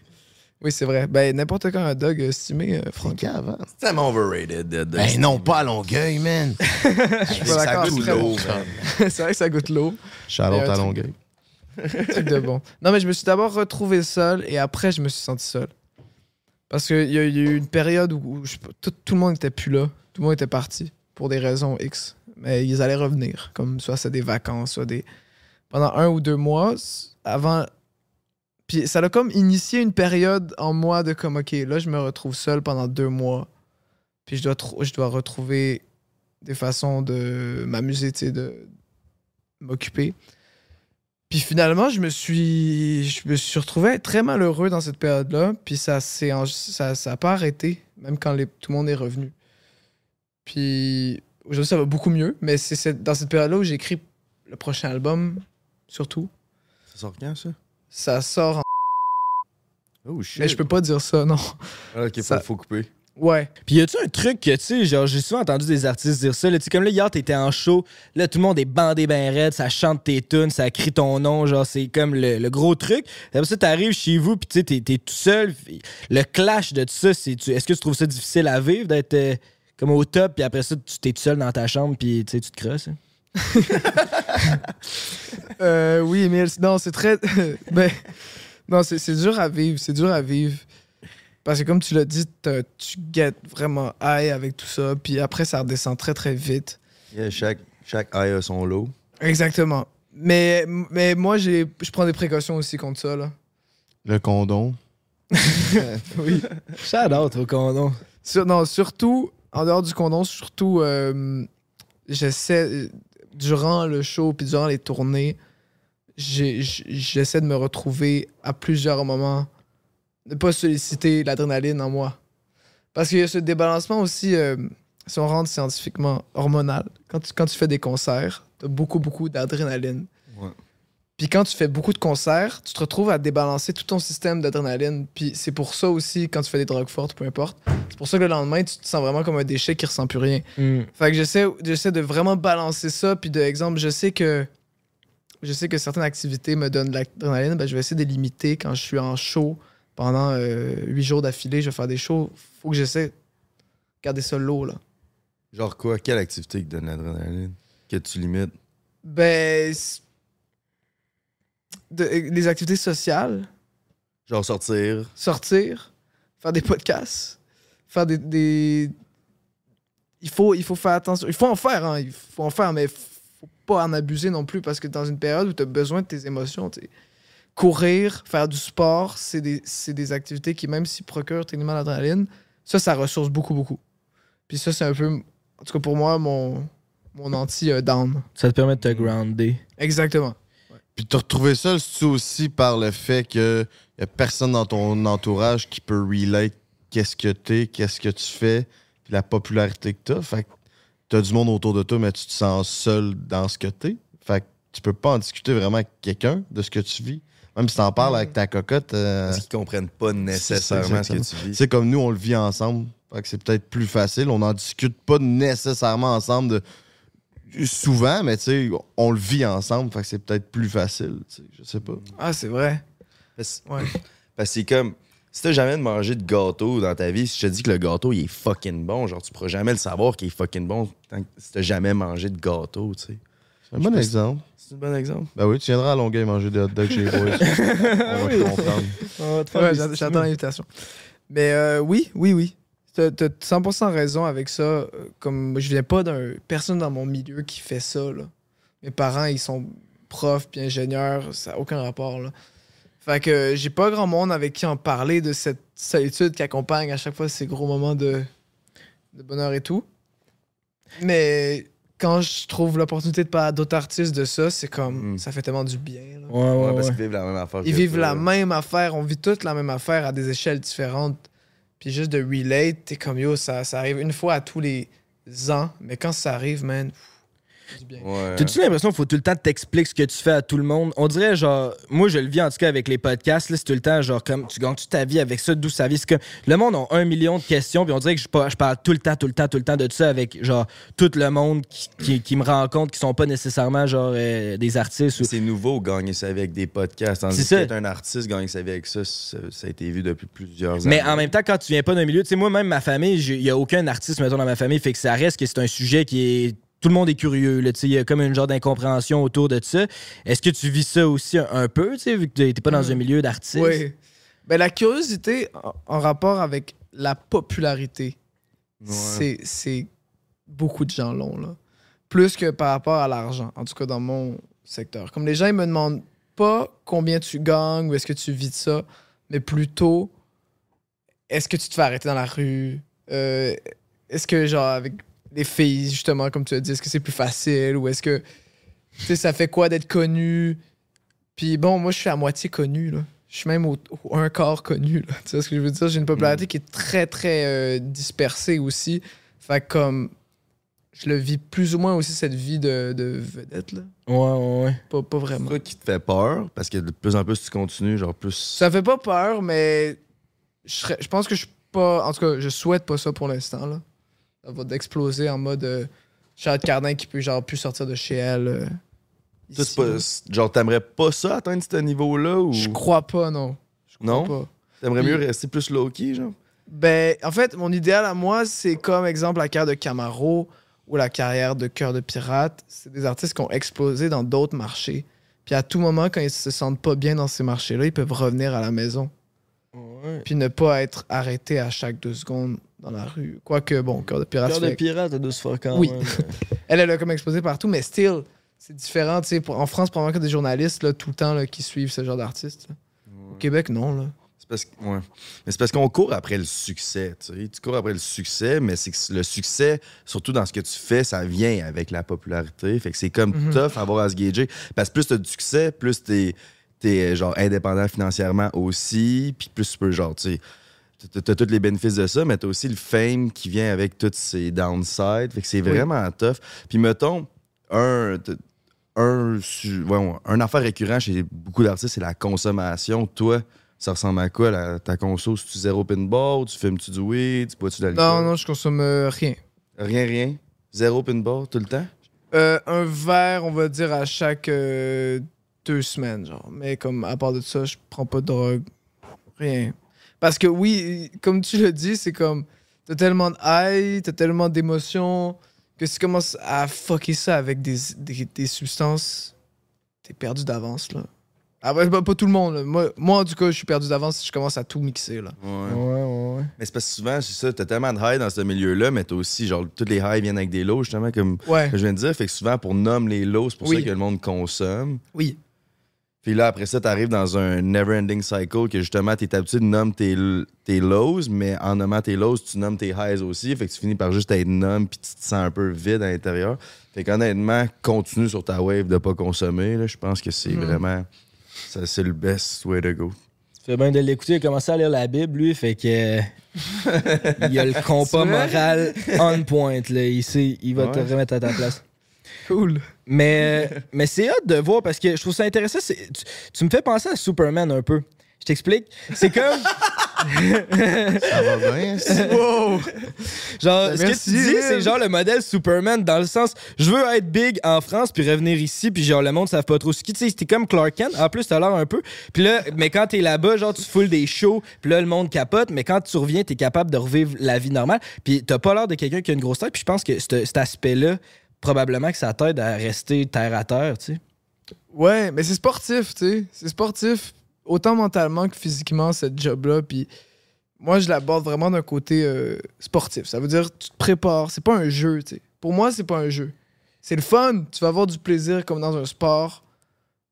Oui, c'est vrai. Ben, n'importe quand un dog estimé, euh, Franck. Franck avant. C'est tellement overrated. de- de- Ben non, pas à Longueuil, man. Je suis pas Ça d'accord, goûte c'est très l'eau, bon. man. c'est vrai que ça goûte l'eau. Charlotte à truc- Longueuil. truc de bon. Non, mais je me suis d'abord retrouvé seul et après, je me suis senti seul. Parce qu'il y, a il y a eu une période où, où je- tout, tout le monde n'était plus là. Tout le monde était parti pour des raisons X. Mais ils allaient revenir. Comme soit c'est des vacances, soit des. pendant un ou deux mois s- avant. Puis ça a comme initié une période en moi de comme, OK, là, je me retrouve seul pendant deux mois. Puis je dois, je dois retrouver des façons de m'amuser, tu sais, de m'occuper. Puis finalement, je me suis, je me suis retrouvé très malheureux dans cette période-là. Puis ça s'est ça, ça pas arrêté, même quand tout le monde est revenu. Puis aujourd'hui, ça va beaucoup mieux. Mais c'est dans cette période-là où j'écris le prochain album, surtout. Ça sort quand, ça? Ça sort en... Oh shit. Mais je peux pas dire ça, non. Ah, ok, Ça- faut couper. Ouais. Puis y a-tu un truc que, tu sais, genre, j'ai souvent entendu des artistes dire ça, là, tu sais, comme là, hier, t'étais en show, là, tout le monde est bandé ben raide, ça chante tes tunes, ça crie ton nom, genre, c'est comme le, le gros truc. Après ça, t'arrives chez vous, puis tu sais, t'es, t'es tout seul. Le clash de tout ça, c'est, tu- est-ce que tu trouves ça difficile à vivre, d'être euh, comme au top, puis après ça, tu t'es tout seul dans ta chambre, puis tu sais, tu te crosses? hein? Euh, oui, mais non, c'est très. ben, non, c'est c'est dur à vivre. C'est dur à vivre. Parce que comme tu l'as dit, tu guettes vraiment high avec tout ça. Puis après, ça redescend très, très vite. Yeah, chaque, chaque eye a son lot. Exactement. Mais, mais moi, j'ai- je prends des précautions aussi contre ça. Là. Le condom. Oui. Shout out au condom. Sur- non, surtout, en dehors du condom, surtout, euh, j'essaie, durant le show puis durant les tournées, j'essaie de me retrouver à plusieurs moments, ne pas solliciter l'adrénaline en moi. Parce qu'il y a ce débalancement aussi, euh, si on rentre scientifiquement, hormonal. Quand tu, fais des concerts, tu as beaucoup, beaucoup d'adrénaline. Puis quand tu fais beaucoup de concerts, tu te retrouves à débalancer tout ton système d'adrénaline. Puis c'est pour ça aussi, quand tu fais des drogues fortes, peu importe, c'est pour ça que le lendemain, tu te sens vraiment comme un déchet qui ressent plus rien. Hmm. Fait que j'essaie, j'essaie de vraiment balancer ça. Puis de exemple, je sais que je sais que certaines activités me donnent de l'adrénaline. Ben, je vais essayer de les limiter quand je suis en show pendant euh, huit jours d'affilée. Je vais faire des shows. Faut que j'essaie de garder ça low, là. Genre quoi? Quelle activité qui donne l'adrénaline? Que tu limites? Ben. c'est- de- les activités sociales, Genre sortir. sortir, faire des podcasts, faire des. des- Il, faut, il faut faire attention. Il faut en faire, hein, il faut en faire, mais faut pas en abuser non plus parce que dans une période où tu as besoin de tes émotions, tu sais, courir, faire du sport, c'est des, c'est des activités qui, même s'ils procurent techniquement l'adrénaline, ça, ça ressource beaucoup, beaucoup. Puis ça, c'est un peu, en tout cas pour moi, mon, mon anti-down. Ça te permet de te grounder. Exactement. Puis te retrouver seul, c'est aussi par le fait que y a personne dans ton entourage qui peut relate qu'est-ce que t'es, qu'est-ce que tu fais, puis la popularité que t'as. Fait que t'as du monde autour de toi, mais tu te sens seul dans ce que t'es. Fait que tu peux pas en discuter vraiment avec quelqu'un de ce que tu vis. Même si t'en parles avec ta cocotte, euh, Parce qu'ils comprennent pas nécessairement ce que tu vis. c'est comme nous, on le vit ensemble. Fait que c'est peut-être plus facile. On n'en discute pas nécessairement ensemble de souvent, mais tu sais, on le vit ensemble. Fait que c'est peut-être plus facile. tu sais, Je sais pas. Ah, c'est vrai. Parce, Ouais. parce que c'est comme. Si t'as jamais mangé de gâteau dans ta vie, si je te dis que le gâteau il est fucking bon, genre tu pourras jamais le savoir qu'il est fucking bon tant que si t'as jamais mangé de gâteau, tu sais. C'est un bon exemple. C'est un bon exemple. Ben oui, tu viendras à Longueuil manger des hot dogs chez les boys. on va te comprendre. Ouais, j'a- j'attends l'invitation. Mais euh, oui, oui, oui. T'as t'as 100% raison avec ça. Euh, Comme moi, je viens pas d'un personne dans mon milieu qui fait ça. Là. Mes parents, ils sont profs puis ingénieurs, ça n'a aucun rapport. Là. Fait que j'ai pas grand monde avec qui en parler de cette solitude qui accompagne à chaque fois ces gros moments de, de bonheur et tout. Mais quand je trouve l'opportunité de parler à d'autres artistes de ça, c'est comme Mm. ça fait tellement du bien. là. Ouais, ouais, Ouais, parce ouais. qu'ils vivent la même affaire. Ils vivent la même affaire, on vit toutes la même affaire à des échelles différentes. Puis juste de relate, t'es comme yo, ça, ça arrive une fois à tous les ans, mais quand ça arrive, man, du bien. Ouais. T'as-tu l'impression qu'il faut tout le temps t'expliquer ce que tu fais à tout le monde? On dirait, genre, moi, je le vis en tout cas avec les podcasts, là, c'est tout le temps, genre, comme tu gagnes toute ta vie avec ça, d'où ça vient? Comme, le monde a un million de questions, puis on dirait que je, par- je parle tout le temps, tout le temps, tout le temps de ça avec, genre, tout le monde qui, qui- qui me rencontre, qui sont pas nécessairement, genre, euh, des artistes ou. C'est nouveau gagner sa vie avec des podcasts. Tandis C'est ça. un artiste, gagner sa vie avec ça, ça, ça a été vu depuis plusieurs années. Mais en même temps, quand tu viens pas d'un milieu, tu sais, moi, même ma famille, il y a aucun artiste, mettons, dans ma famille, fait que ça reste que c'est un sujet qui est. Tout le monde est curieux, là, tu il y a comme une genre d'incompréhension autour de ça. Est-ce que tu vis ça aussi un, un peu, tu vu que t'es pas dans Mm. un milieu d'artiste? Oui. Ben, la curiosité en, en rapport avec la popularité, Ouais. c'est, c'est beaucoup de gens l'ont, là. Plus que par rapport à l'argent, en tout cas dans mon, secteur. Comme les gens, ils me demandent pas combien tu gagnes ou est-ce que tu vis de ça, mais plutôt est-ce que tu te fais arrêter dans la rue? Euh, est-ce que, genre, avec les filles, justement, comme tu as dit, est-ce que c'est plus facile ou est-ce que, tu sais, ça fait quoi d'être connu? Puis bon, moi, je suis à moitié connu, là. Je suis même au, au un quart connu, là. Tu sais ce que je veux dire? J'ai une popularité qui est très, très euh, dispersée aussi. Fait que, comme, je le vis plus ou moins aussi, cette vie de, de vedette, là. Ouais, ouais, ouais. Pas, pas C'est vraiment. quoi qui te fait peur? Parce que de plus en plus tu continues, genre plus. Ça fait pas peur, mais je, serais- je pense que je suis pas. En tout cas, je souhaite pas ça pour l'instant. là. Ça va d'exploser en mode euh, Charlotte Cardin qui peut genre plus sortir de chez elle. euh, Toi, ici, c'est pas- là. genre, t'aimerais pas ça atteindre ce niveau-là? Ou... Je crois pas, non. Je crois Non? pas. T'aimerais mieux rester plus low-key, genre? Ben, en fait, mon idéal à moi, c'est comme exemple la carrière de Camaro ou la carrière de Cœur de Pirate. C'est des artistes qui ont explosé dans d'autres marchés. Puis à tout moment, quand ils se sentent pas bien dans ces marchés-là, ils peuvent revenir à la maison. Ouais. Puis ne pas être arrêtés à chaque deux secondes dans la rue. Quoique, bon, Cœur de Pirate. Cœur fait- de pirate, elle doit se faire quand Oui. même. Elle, elle a comme explosé partout, mais still, c'est différent. tu sais, pour- En France, probablement qu'il y a des journalistes là, tout le temps là, qui suivent ce genre d'artistes. Au Québec, non. Là. C'est parce, que- ouais. Mais c'est parce qu'on court après le succès, tu sais. Tu cours après le succès, mais c'est que le succès, surtout dans ce que tu fais, ça vient avec la popularité. Fait que c'est comme Mhm. tough à avoir à se gager. Parce que plus t'as du succès, plus t'es es, genre indépendant financièrement aussi, puis plus tu peux genre, tu sais, t'as- tous les bénéfices de ça, mais t'as aussi le fame qui vient avec tous ces downsides. Fait que c'est Oui. vraiment tough. Puis mettons, un, ouais, affaire récurrent chez beaucoup d'artistes, c'est la consommation. Toi, ça ressemble à quoi? La- ta conso? Si tu zéro pinball, tu fumes-tu du weed, tu bois-tu de l'alcool? Non, non, je consomme euh, rien. Rien, rien? Zéro pinball tout le temps? Euh, un verre, on va dire, à chaque euh, deux semaines, genre. Mais comme, à part de ça, je prends pas de drogue. Rien. Parce que oui, comme tu le dis, c'est comme, t'as tellement de high, t'as tellement d'émotions, que si tu commences à fucker ça avec des, des, des substances, t'es perdu d'avance, là. Ah ouais, pas, pas tout le monde, là. Moi, moi, en tout cas, je suis perdu d'avance si je commence à tout mixer, là. Ouais. Ouais, ouais, ouais. Mais c'est parce que souvent, c'est ça, t'as tellement de high dans ce milieu-là, mais t'as aussi, genre, toutes les highs viennent avec des lows, justement, comme Ouais. que je viens de dire. Fait que souvent, pour nommer les lows, c'est pour Oui. ça que le monde consomme. Oui. Puis là, après ça, t'arrives dans un never-ending cycle que justement, t'es habitué de nommer tes, tes lows, mais en nommant tes lows, tu nommes tes highs aussi. Fait que tu finis par juste être numb, puis tu te sens un peu vide à l'intérieur. Fait qu'honnêtement, continue sur ta wave de pas consommer. là. Je pense que c'est Mhm. vraiment. ça, C'est le best way to go. Tu fais bien de l'écouter, il a commencé à lire la Bible, lui, fait que. il a le compas moral on point, là. Il, sait, il va te remettre à ta place. Cool. Mais, mais c'est hâte de voir parce que je trouve ça intéressant. Tu, tu me fais penser à Superman un peu. Je t'explique. C'est comme. Ça va bien, ça? Wow. Genre, Ben, ce que merci, tu dis, c'est genre le modèle Superman dans le sens, je veux être big en France puis revenir ici puis genre le monde savent pas trop ce qui. Tu sais, c'était comme Clark Kent. En plus, t'as l'air un peu. Puis là, mais quand t'es là-bas, genre tu foules des shows puis là le monde capote. Mais quand tu reviens, t'es capable de revivre la vie normale. Puis t'as pas l'air de quelqu'un qui a une grosse tête. Puis je pense que ce- cet aspect-là, probablement que ça t'aide à rester terre à terre, tu sais. Ouais, mais c'est sportif, tu sais. C'est sportif, autant mentalement que physiquement, cette job-là. Puis moi, je l'aborde vraiment d'un côté euh, sportif. Ça veut dire, tu te prépares. C'est pas un jeu, tu sais. Pour moi, c'est pas un jeu. C'est le fun. Tu vas avoir du plaisir comme dans un sport,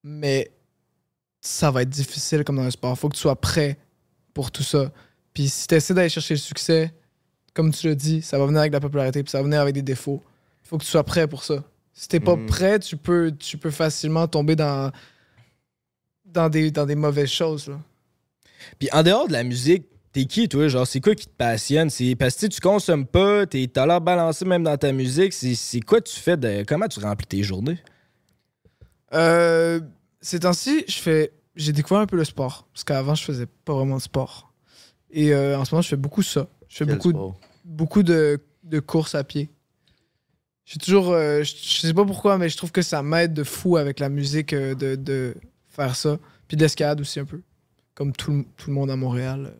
mais ça va être difficile comme dans un sport. Faut que tu sois prêt pour tout ça. Puis si tu essaies d'aller chercher le succès, comme tu l'as dit, ça va venir avec de la popularité, puis ça va venir avec des défauts. Il faut que tu sois prêt pour ça. Si t'es pas Mhm. prêt, tu peux, tu peux facilement tomber dans, dans, des, dans des mauvaises choses. Là. Puis en dehors de la musique, t'es qui, toi? Genre, c'est quoi qui te passionne? C'est parce que tu consommes pas, t'es- t'as l'air balancé même dans ta musique. C'est c'est quoi tu fais de. Comment tu remplis tes journées? Euh, ces temps-ci, je fais, j'ai découvert un peu le sport. Parce qu'avant, je faisais pas vraiment de sport. Et euh, en ce moment, je fais beaucoup ça. Je fais Quel beaucoup, sport? beaucoup de, de courses à pied. J'ai toujours. euh, je, je sais pas pourquoi, mais je trouve que ça m'aide de fou avec la musique euh, de, de faire ça. Puis de l'escalade aussi un peu. Comme tout, le- tout le monde à Montréal.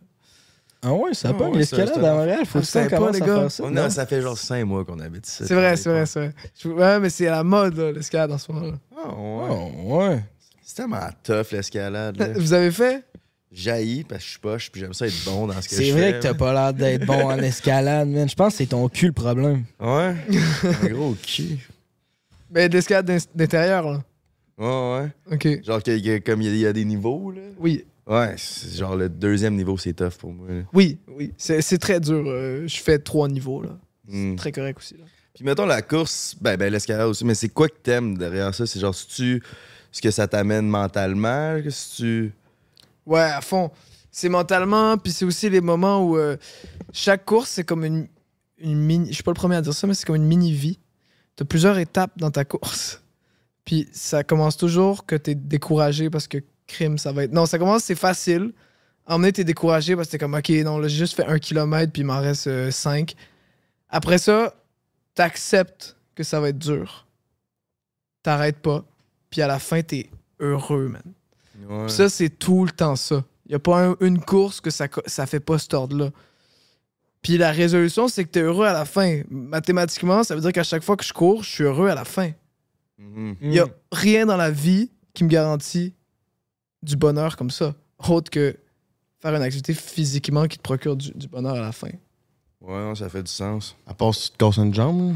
Ah ouais, ça Ah pas ouais, l'escalade à Montréal. Faut Ah, que pas, les gars? ça. On non? a- ça fait genre cinq mois qu'on habite ici. C'est vrai, c'est vrai, c'est vrai. Je- ouais, mais c'est à la mode, là, l'escalade en ce moment. Ah, ouais. Oh, ouais. C'est tellement tough l'escalade. Vous avez fait? Jaillit parce que je suis poche puis j'aime ça être bon dans ce que je C'est fais. vrai que t'as pas l'air d'être bon en escalade, man. Je pense que c'est ton cul le problème. Ouais. Un gros cul. Mais de l'escalade d'in- d'intérieur, là. Ouais, ouais. Ok. Genre, que- que- comme il y, a- il y a des niveaux, là. Oui, Ouais, c'est genre le deuxième niveau, c'est tough pour moi. là. oui, oui. C'est c'est très dur. euh, je fais trois niveaux, là. Hmm. Très correct aussi, là. Puis mettons la course, ben, ben l'escalade aussi, mais c'est quoi que t'aimes derrière ça? C'est genre, si tu ce que ça t'amène mentalement? que Si tu. Ouais, à fond. C'est mentalement, puis c'est aussi les moments où euh, chaque course, c'est comme une, mini. Je suis pas le premier à dire ça, mais c'est comme une mini-vie. T'as plusieurs étapes dans ta course. Puis ça commence toujours que t'es découragé parce que crime, ça va être. Non, ça commence, c'est facile. Emmener, t'es découragé parce que t'es comme, ok, non, là, j'ai juste fait un kilomètre, puis il m'en reste euh, cinq. Après ça, t'acceptes que ça va être dur. T'arrêtes pas. Puis à la fin, t'es heureux, man. Ouais. Puis ça, c'est tout le temps ça. Il n'y a pas un- une course que ça, ça fait pas cet ordre-là. Puis la résolution, c'est que tu es heureux à la fin. Mathématiquement, ça veut dire qu'à chaque fois que je cours, je suis heureux à la fin. Mhm. Il n'y a rien dans la vie qui me garantit du bonheur comme ça, autre que faire une activité physiquement qui te procure du, du bonheur à la fin. Ouais, non, ça fait du sens. À part si tu te casses une jambe, là,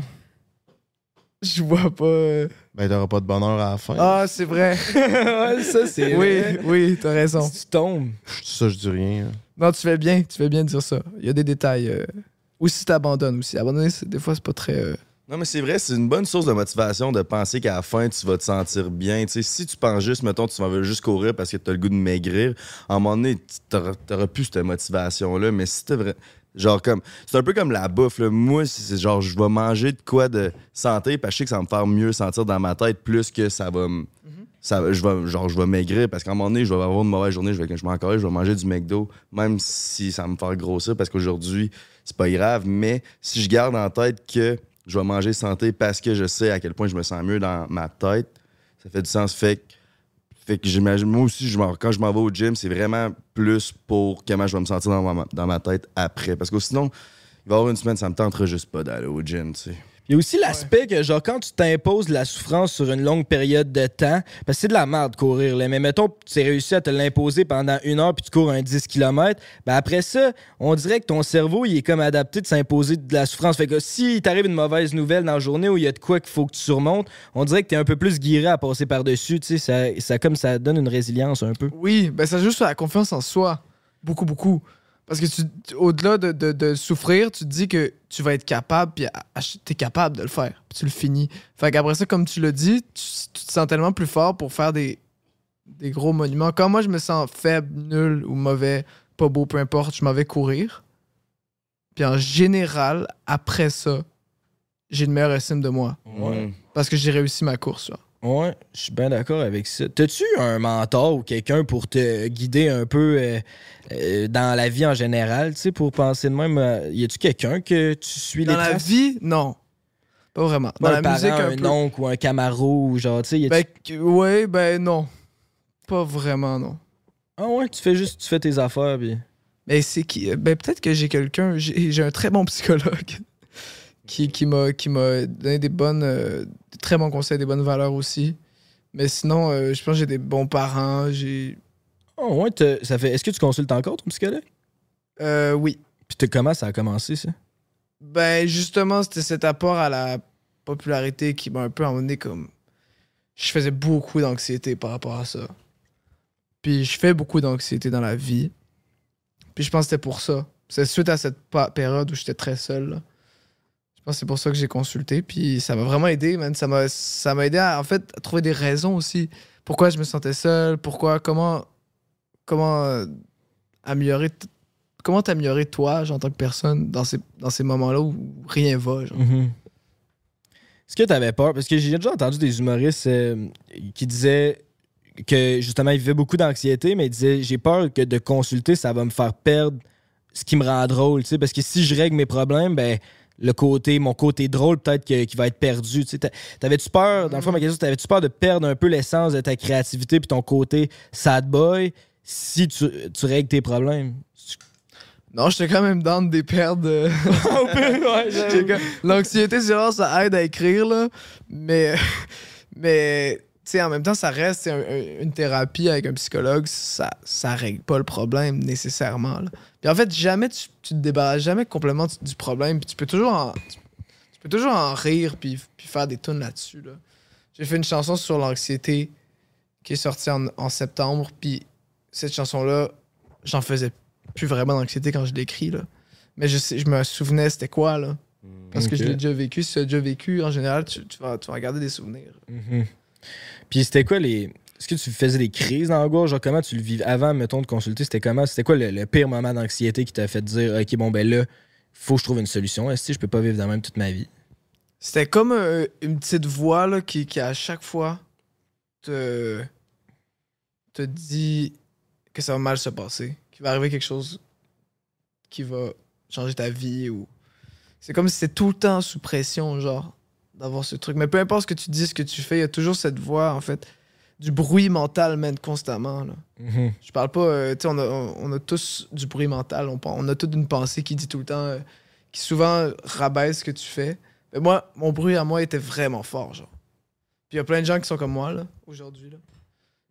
Je vois pas. euh, ben t'auras pas de bonheur à la fin. Ah, c'est vrai. ouais, ça, c'est. oui, vrai. oui, t'as raison. Si tu tombes. Ça, je dis rien. là. Non, tu fais bien, tu fais bien de dire ça. Il y a des détails. euh, Ou si t'abandonnes aussi. Abandonner, c'est- des fois, c'est pas très. euh, Non, mais c'est vrai, c'est une bonne source de motivation de penser qu'à la fin, tu vas te sentir bien. Tu sais, si tu penses juste, mettons, tu vas veux juste courir parce que tu as le goût de maigrir, à un moment donné, tu plus cette motivation-là. Mais si t'es vrai. Genre, comme. C'est un peu comme la bouffe, là. Moi, c'est genre, je vais manger de quoi de santé parce que je sais que ça va me faire mieux sentir dans ma tête plus que ça va me. Ça, je vais, genre, je vais maigrir parce qu'à un moment donné, je vais avoir une mauvaise journée, je vais, je vais encore je vais manger du McDo, même si ça va me faire grossir parce qu'aujourd'hui, c'est pas grave. Mais si je garde en tête que je vais manger santé parce que je sais à quel point je me sens mieux dans ma tête, ça fait du sens. Fait que, fait que j'imagine, moi aussi, quand je m'en vais au gym, c'est vraiment plus pour comment je vais me sentir dans ma, dans ma tête après. Parce que sinon, il va y avoir une semaine, ça me tenterait juste pas d'aller au gym, tu sais. Il y a aussi l'aspect que, genre, quand tu t'imposes de la souffrance sur une longue période de temps, parce que c'est de la merde courir, là, mais mettons, tu as réussi à te l'imposer pendant une heure puis tu cours un 10 km, ben après ça, on dirait que ton cerveau, il est comme adapté de s'imposer de la souffrance. Fait que si t'arrive une mauvaise nouvelle dans la journée où il y a de quoi qu'il faut que tu surmontes, on dirait que t'es un peu plus guiré à passer par-dessus, tu sais, ça, ça, comme ça donne une résilience un peu. Oui, ben ça joue sur la confiance en soi. Beaucoup, beaucoup. Parce que tu, au-delà de, de- de souffrir, tu te dis que tu vas être capable, puis tu es capable de le faire, puis tu le finis. Fait qu'après ça, comme tu l'as dit, tu, tu te sens tellement plus fort pour faire des, des gros monuments. Quand moi, je me sens faible, nul ou mauvais, pas beau, peu importe, je m'en vais courir. Puis en général, après ça, j'ai une meilleure estime de moi. Parce que j'ai réussi ma course. Ouais, je suis bien d'accord avec ça. T'as-tu un mentor ou quelqu'un pour te guider un peu euh, euh, dans la vie en général, tu sais, pour penser de même? euh, y a-tu quelqu'un que tu suis Dans les la traces? vie, non. Pas vraiment. Dans un la parent, musique, un, un, peu. oncle ou un camaro, ou genre, tu sais, y a-tu- Ben, ouais, ben non. Pas vraiment, non. Ah ouais, tu fais juste, tu fais tes affaires, puis... Mais c'est qui? Ben peut-être que j'ai quelqu'un. J'ai un très bon psychologue qui, qui m'a qui m'a donné des bonnes. euh, des très bons conseils, des bonnes valeurs aussi. Mais sinon, euh, je pense que j'ai des bons parents. J'ai. Ah ouais, ça fait... Est-ce que tu consultes encore ton psychologue? Euh, oui. Puis comment ça a commencé, ça? Ben justement, c'était cet apport à la popularité qui m'a un peu emmené comme. Je faisais beaucoup d'anxiété par rapport à ça. Puis je fais beaucoup d'anxiété dans la vie. Puis je pense que c'était pour ça. C'est suite à cette période où j'étais très seul. là. Que c'est pour ça que j'ai consulté. Puis ça m'a vraiment aidé, man. Ça m'a, aidé à, en fait, trouver des raisons aussi. Pourquoi je me sentais seul, pourquoi, comment, comment euh, améliorer, comment t'améliorer toi, genre, en tant que personne, dans ces, dans ces moments-là où rien va, genre. Est-ce que tu avais peur? Parce que j'ai déjà entendu des humoristes euh, qui disaient que justement, ils vivaient beaucoup d'anxiété, mais ils disaient J'ai peur que de consulter, ça va me faire perdre ce qui me rend drôle. Parce que si je règle mes problèmes, ben. Le côté, mon côté drôle, peut-être qu'il va être perdu. tu sais. T'a- T'avais-tu peur, dans le fond, ma question, t'avais-tu peur de perdre un peu l'essence de ta créativité puis ton côté sad boy si tu, tu règles tes problèmes? Non, j'étais quand même down des perdre. euh, J'étais comme- L'anxiété, c'est ça aide à écrire, là. Mais, sais, en même temps, ça reste c'est un- un- une thérapie avec un psychologue. Ça, ça règle pas le problème nécessairement. là. Puis en fait, jamais tu, tu te débarrasses jamais complètement du, problème. Puis tu peux toujours en, tu, tu peux toujours en rire puis, puis faire des tunes là-dessus. Là. J'ai fait une chanson sur l'anxiété qui est sorti en, en septembre. Puis cette chanson-là, j'en faisais plus vraiment d'anxiété quand je l'écris, là. Mais je, sais, je me souvenais c'était quoi, là. Parce que je l'ai déjà vécu. Si tu l'as déjà vécu, en général, tu, tu vas, tu vas garder des souvenirs. Mhm. Puis c'était quoi les. Est-ce que tu faisais des crises d'angoisse? Genre, comment tu le vivais avant, mettons, de consulter? C'était comment? C'était quoi le, pire moment d'anxiété qui t'a fait dire, OK, bon, ben là, faut que je trouve une solution. Est-ce que je peux pas vivre de même toute ma vie? C'était comme euh, une petite voix là, qui, qui, à chaque fois, te, te dit que ça va mal se passer, qu'il va arriver quelque chose qui va changer ta vie. ou C'est comme si c'était tout le temps sous pression, genre, d'avoir ce truc. Mais peu importe ce que tu dis, ce que tu fais, il y a toujours cette voix, en fait, du bruit mental, man, constamment. Là. Mhm. Je parle pas, euh, tu sais, on a, on a tous du bruit mental. On, on a toute une pensée qui dit tout le temps, euh, qui souvent rabaisse ce que tu fais. Mais moi, mon bruit à moi était vraiment fort, genre. Puis il y a plein de gens qui sont comme moi, là, aujourd'hui, là.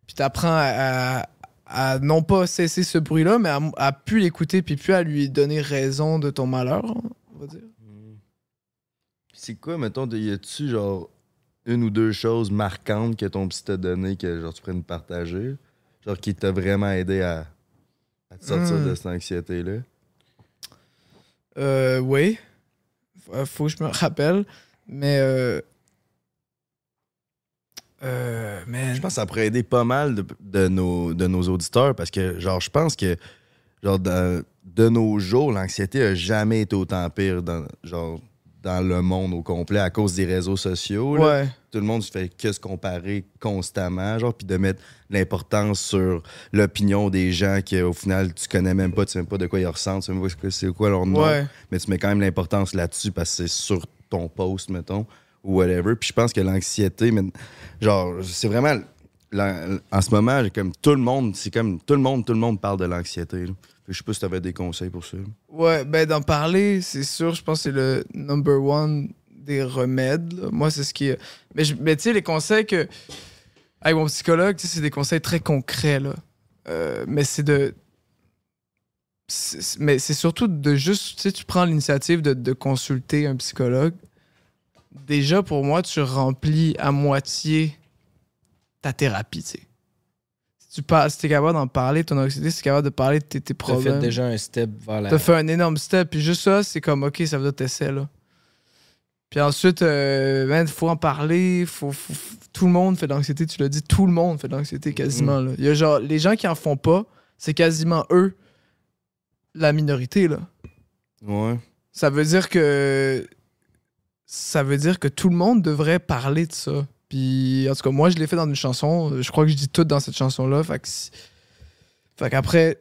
Puis t'apprends à, à, à non pas cesser ce bruit-là, mais à, à plus l'écouter, puis plus à lui donner raison de ton malheur, on va dire. C'est quoi, mettons, de- y a-tu genre une ou deux choses marquantes que ton psy t'a donné que genre tu pourrais nous partager? Genre qui t'a vraiment aidé à, à te sortir Hmm. de cette anxiété-là? Euh, oui. Faut- Faut que je me rappelle. Mais. Euh, euh, man. Je pense que ça pourrait aider pas mal de, de nos, de nos auditeurs parce que, genre, je pense que, genre, dans- de nos jours, l'anxiété a jamais été autant pire dans, genre, dans le monde au complet à cause des réseaux sociaux. là. Ouais. Tout le monde se fait que se comparer constamment, genre, puis de mettre l'importance sur l'opinion des gens qu'au final, tu connais même pas, tu sais même pas de quoi ils ressentent, tu sais même pas c'est quoi- leur nom, Ouais. mais tu mets quand même l'importance là-dessus parce que c'est sur ton post, mettons, ou whatever. Puis je pense que l'anxiété, genre, c'est vraiment. En ce moment, comme tout le monde, c'est comme tout le monde, tout le monde parle de l'anxiété. Je sais pas si t'avais des conseils pour ça. Ouais, ben d'en parler, c'est sûr, je pense que c'est le number one des remèdes. Moi, c'est ce qui. Mais, tu sais, les conseils que. Avec mon psychologue, tu sais, c'est des conseils très concrets, là. Euh, mais c'est de. Mais c'est surtout de juste. Tu sais, tu prends l'initiative de, de consulter un psychologue. Déjà, pour moi, tu remplis à moitié ta thérapie, tu sais. Si tu parles, si t'es capable d'en parler, ton anxiété, si t'es capable de parler de tes, tes T'as problèmes. fait déjà un step vers la. T'as fait un énorme step, puis juste ça, c'est comme, ok, ça veut dire que t'essaies, là. Puis ensuite, euh, man, faut en parler, faut, faut- faut- tout le monde fait de l'anxiété, tu l'as dit, tout le monde fait de l'anxiété quasiment, là. Il y a genre, les gens qui en font pas, c'est quasiment eux, la minorité, là. Ouais. Ça veut dire que. Ça veut dire que tout le monde devrait parler de ça. Puis, en tout cas, moi, je l'ai fait dans une chanson. Je crois que je dis tout dans cette chanson-là. Fait qu'après,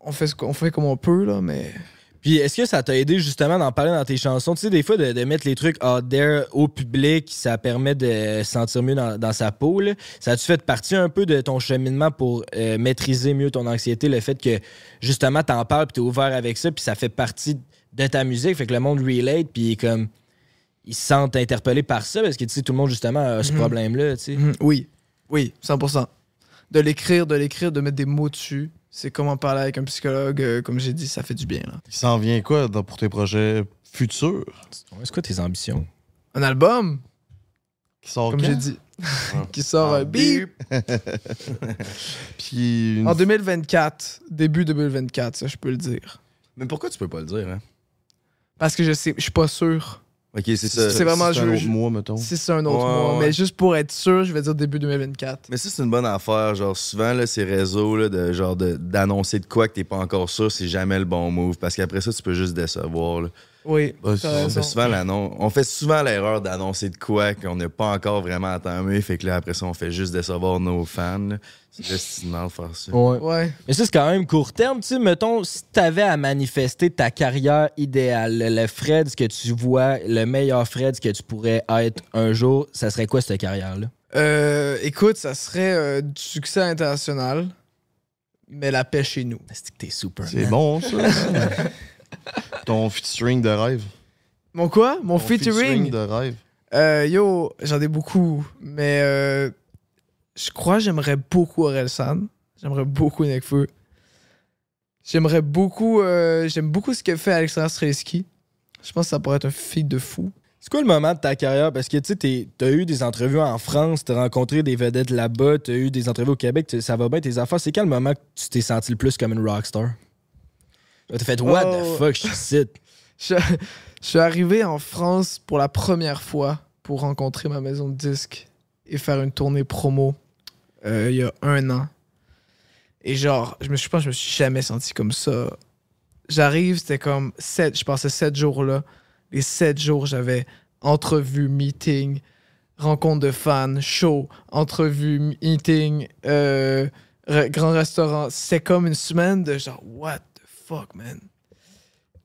on fait, ce qu'on fait comme on peut, là, mais. Puis est-ce que ça t'a aidé justement d'en parler dans tes chansons? Tu sais, des fois, de, mettre les trucs out there au public, ça permet de se sentir mieux dans, dans sa peau. là. Ça a-tu fait partie un peu de ton cheminement pour euh, maîtriser mieux ton anxiété? Le fait que justement, t'en parles, puis t'es ouvert avec ça, puis ça fait partie de ta musique, fait que le monde relate, puis comme. Ils se sentent interpellés par ça parce que tu sais, tout le monde justement a ce Mhm. problème-là. tu sais. Mhm, Oui, oui, 100%. De l'écrire, de l'écrire, de mettre des mots dessus. C'est comme en parler avec un psychologue, euh, comme j'ai dit, ça fait du bien. Là. Il s'en vient quoi dans- pour tes projets futurs? C'est quoi tes ambitions? Un album, Qui sort comme j'ai dit, qui sort euh, bip, Puis une en 2024, début 2024, ça je peux le dire. Mais pourquoi tu peux pas le dire, hein? Parce que je sais, je suis pas sûr. Ok, c'est ça. C'est vraiment c'est un autre mois, mettons. Si c'est un autre Ouais, mois. ouais. Mais juste pour être sûr, je vais dire début 2024. Mais ça, c'est une bonne affaire. Genre, souvent, là, ces réseaux, là, de, genre, de- d'annoncer de quoi que t'es pas encore sûr, c'est jamais le bon move. Parce qu'après ça, tu peux juste décevoir. là. Oui, c'est- On fait souvent l'annonce- on fait souvent l'erreur d'annoncer de quoi qu'on n'a pas encore vraiment entamé. Fait que là, après ça, on fait juste décevoir nos fans. C'est destinant de faire ça. Ouais. Ouais. Mais ça, c'est quand même court terme. Tu sais, mettons, si t'avais à manifester ta carrière idéale, le, Fred que tu vois, le meilleur Fred que tu pourrais être un jour, ça serait quoi cette carrière-là? Euh, écoute, ça serait euh, du succès international, mais la paix chez nous. C'est que t'es super. C'est bon, ça. Ton featuring de rêve. Mon quoi? Mon Ton featuring? de rêve. Euh, yo, j'en ai beaucoup, mais euh, je crois que j'aimerais beaucoup Aurel San. J'aimerais beaucoup Nekfeu. J'aimerais beaucoup, euh, j'aime beaucoup ce que fait Alexandre Strelski. Je pense que ça pourrait être un feat de fou. C'est quoi le moment de ta carrière? Parce que tu sais, t'as eu des entrevues en France, t'as rencontré des vedettes là-bas, t'as eu des entrevues au Québec, ça va bien tes affaires. C'est quel moment que tu t'es senti le plus comme une rockstar? T'as fait What Oh. the fuck, je. Je, je suis arrivé en France pour la première fois pour rencontrer ma maison de disques et faire une tournée promo euh, il y a un an. Et genre, je me suis, je pense je me suis jamais senti comme ça. J'arrive, c'était comme sept, je passais sept jours là. Les sept jours, j'avais entrevue, meeting, rencontre de fans, show, entrevue, meeting, euh, re- grand restaurant. C'est comme une semaine de genre, what fuck, man.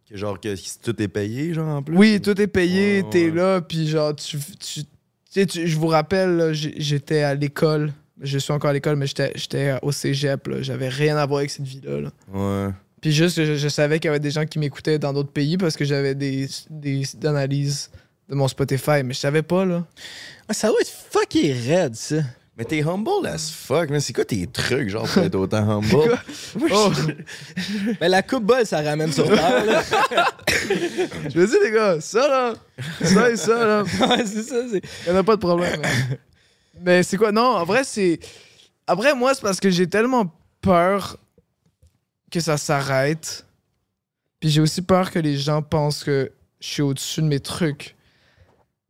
Que genre que tout est payé, genre en plus. Oui, tout est payé, Ouais, t'es ouais. là, puis genre, tu, tu, tu sais, tu- je vous rappelle, j'étais à l'école, je suis encore à l'école, mais j'étais j'étais au cégep, là, j'avais rien à voir avec cette vie-là. là. Ouais. Puis juste, je, je savais qu'il y avait des gens qui m'écoutaient dans d'autres pays parce que j'avais des, des analyses de mon Spotify, mais je savais pas, là. Ah, ça doit être fucking raide, ça. Mais t'es humble as fuck, man. C'est quoi tes trucs, genre, pour être autant humble? Oh, Mais la coupe bol, ça ramène sur terre, là. je me dis, les gars, ça, là, ça et ça, là, ouais, c'est ça, c'est. Il n'y en a pas de problème. hein. Mais c'est quoi? Non, en vrai, c'est. Après, moi, c'est parce que j'ai tellement peur que ça s'arrête. Puis j'ai aussi peur que les gens pensent que je suis au-dessus de mes trucs.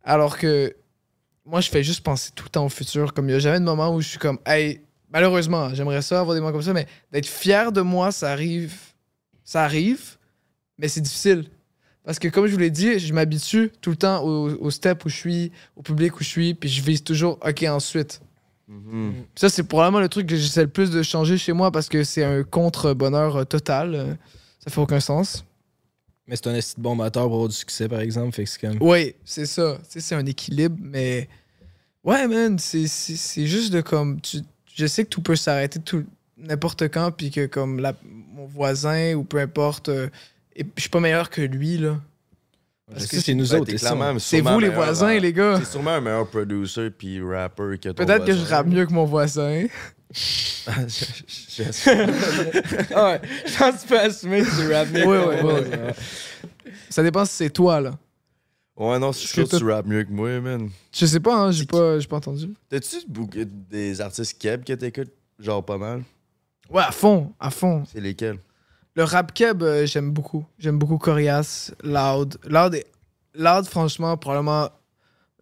Alors que moi, je fais juste penser tout le temps au futur. Comme il n'y a jamais de moment où je suis comme, hey, malheureusement, j'aimerais ça avoir des moments comme ça, mais d'être fier de moi, ça arrive. Ça arrive, mais c'est difficile. Parce que comme je vous l'ai dit, je m'habitue tout le temps au, au step où je suis, au public où je suis, puis je vise toujours OK ensuite. Mhm. Puis Ça, c'est probablement le truc que j'essaie le plus de changer chez moi parce que c'est un contre-bonheur euh, total. Euh, Ça fait aucun sens. Mais c'est un esti de bon moteur pour avoir du succès, par exemple. Fait que c'est comme. Oui, c'est ça. Tu sais, c'est un équilibre, mais. Ouais, man, c'est- c'est c'est juste de comme. Tu... Je sais que tout peut s'arrêter tout n'importe quand, puis que comme la... mon voisin ou peu importe, euh, et je suis pas meilleur que lui, là. Parce que c'est nous Ben, autres, C'est vous, les voisins, les gars. T'es sûrement un meilleur producer puis rapper que ton Peut-être que je rappe mieux que mon voisin. J'espère. Ah ouais, je pense que tu peux assumer que tu rappes mieux. Moi, ouais. ouais. Ça dépend si c'est toi, là. Ouais, non, je suis sûr que tu rappes mieux que moi, man. Je sais pas, hein, j'ai pas, j'ai pas entendu. T'as-tu des artistes keb que t'écoutes? Genre pas mal? Ouais, à fond, à fond. C'est lesquels? Le rap keb, euh, j'aime beaucoup. J'aime beaucoup Corias, Loud. Loud, est- Loud, franchement, probablement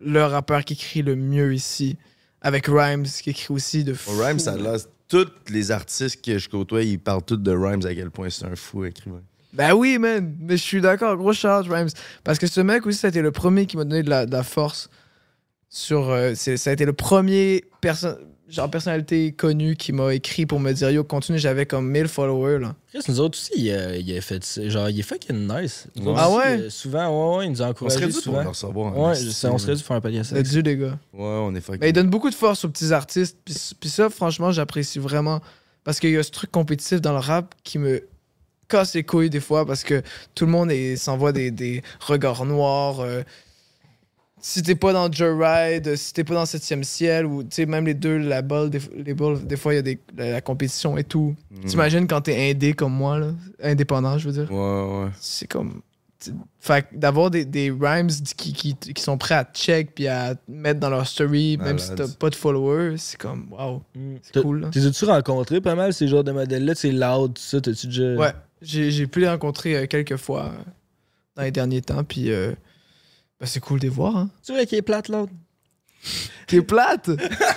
le rappeur qui écrit le mieux ici. Avec Rhymes, qui écrit aussi de fou. Rhymes, ça l'air. Tous les artistes que je côtoie, ils parlent tous de Rhymes à quel point c'est un fou écrivain. Ben oui, man. Mais je suis d'accord. Gros shout Rhymes. Parce que ce mec aussi, ça a été le premier qui m'a donné de la, de la force. Sur, euh, ça a été le premier perso- genre personnalité connue qui m'a écrit pour me dire Yo, continue. J'avais comme 1000 followers. Là. Chris, nous autres aussi, il a, il a fait ça. Genre, il est fucking nice. Nous Ah aussi, ouais? euh, Souvent, ouais, ouais, il nous a On encouragés serait dû pour souvent. recevoir. en Ouais, sais, on serait dû faire un palier à ça. Dû, les gars. Ouais, on est fucking. Mais il donne beaucoup de force aux petits artistes. Puis, puis ça, franchement, j'apprécie vraiment. Parce qu'il y a ce truc compétitif dans le rap qui me casse les couilles des fois parce que tout le monde s'envoie des, des regards noirs. euh, si t'es pas dans Joyride, si t'es pas dans 7 ciel, ou tu sais, même les deux labels, des, les balls, des fois, il y a des, la, la compétition et tout. Mhm. T'imagines quand t'es indé comme moi, là, indépendant, je veux dire? Ouais, ouais. C'est comme. Fait que d'avoir des, des rhymes qui, qui, qui sont prêts à check puis à mettre dans leur story, même si t'as pas de followers, c'est comme wow, c'est T'as- cool. là. T'es as-tu rencontré pas mal ces genres de modèles-là? C'est loud, tout ça, t'as-tu déjà. Ouais, j'ai j'ai pu les rencontrer euh, quelques fois euh, dans les derniers temps, puis euh, ben, c'est cool de les voir. Hein. Tu vois qu'il est plate, l'autre? Qui est plate!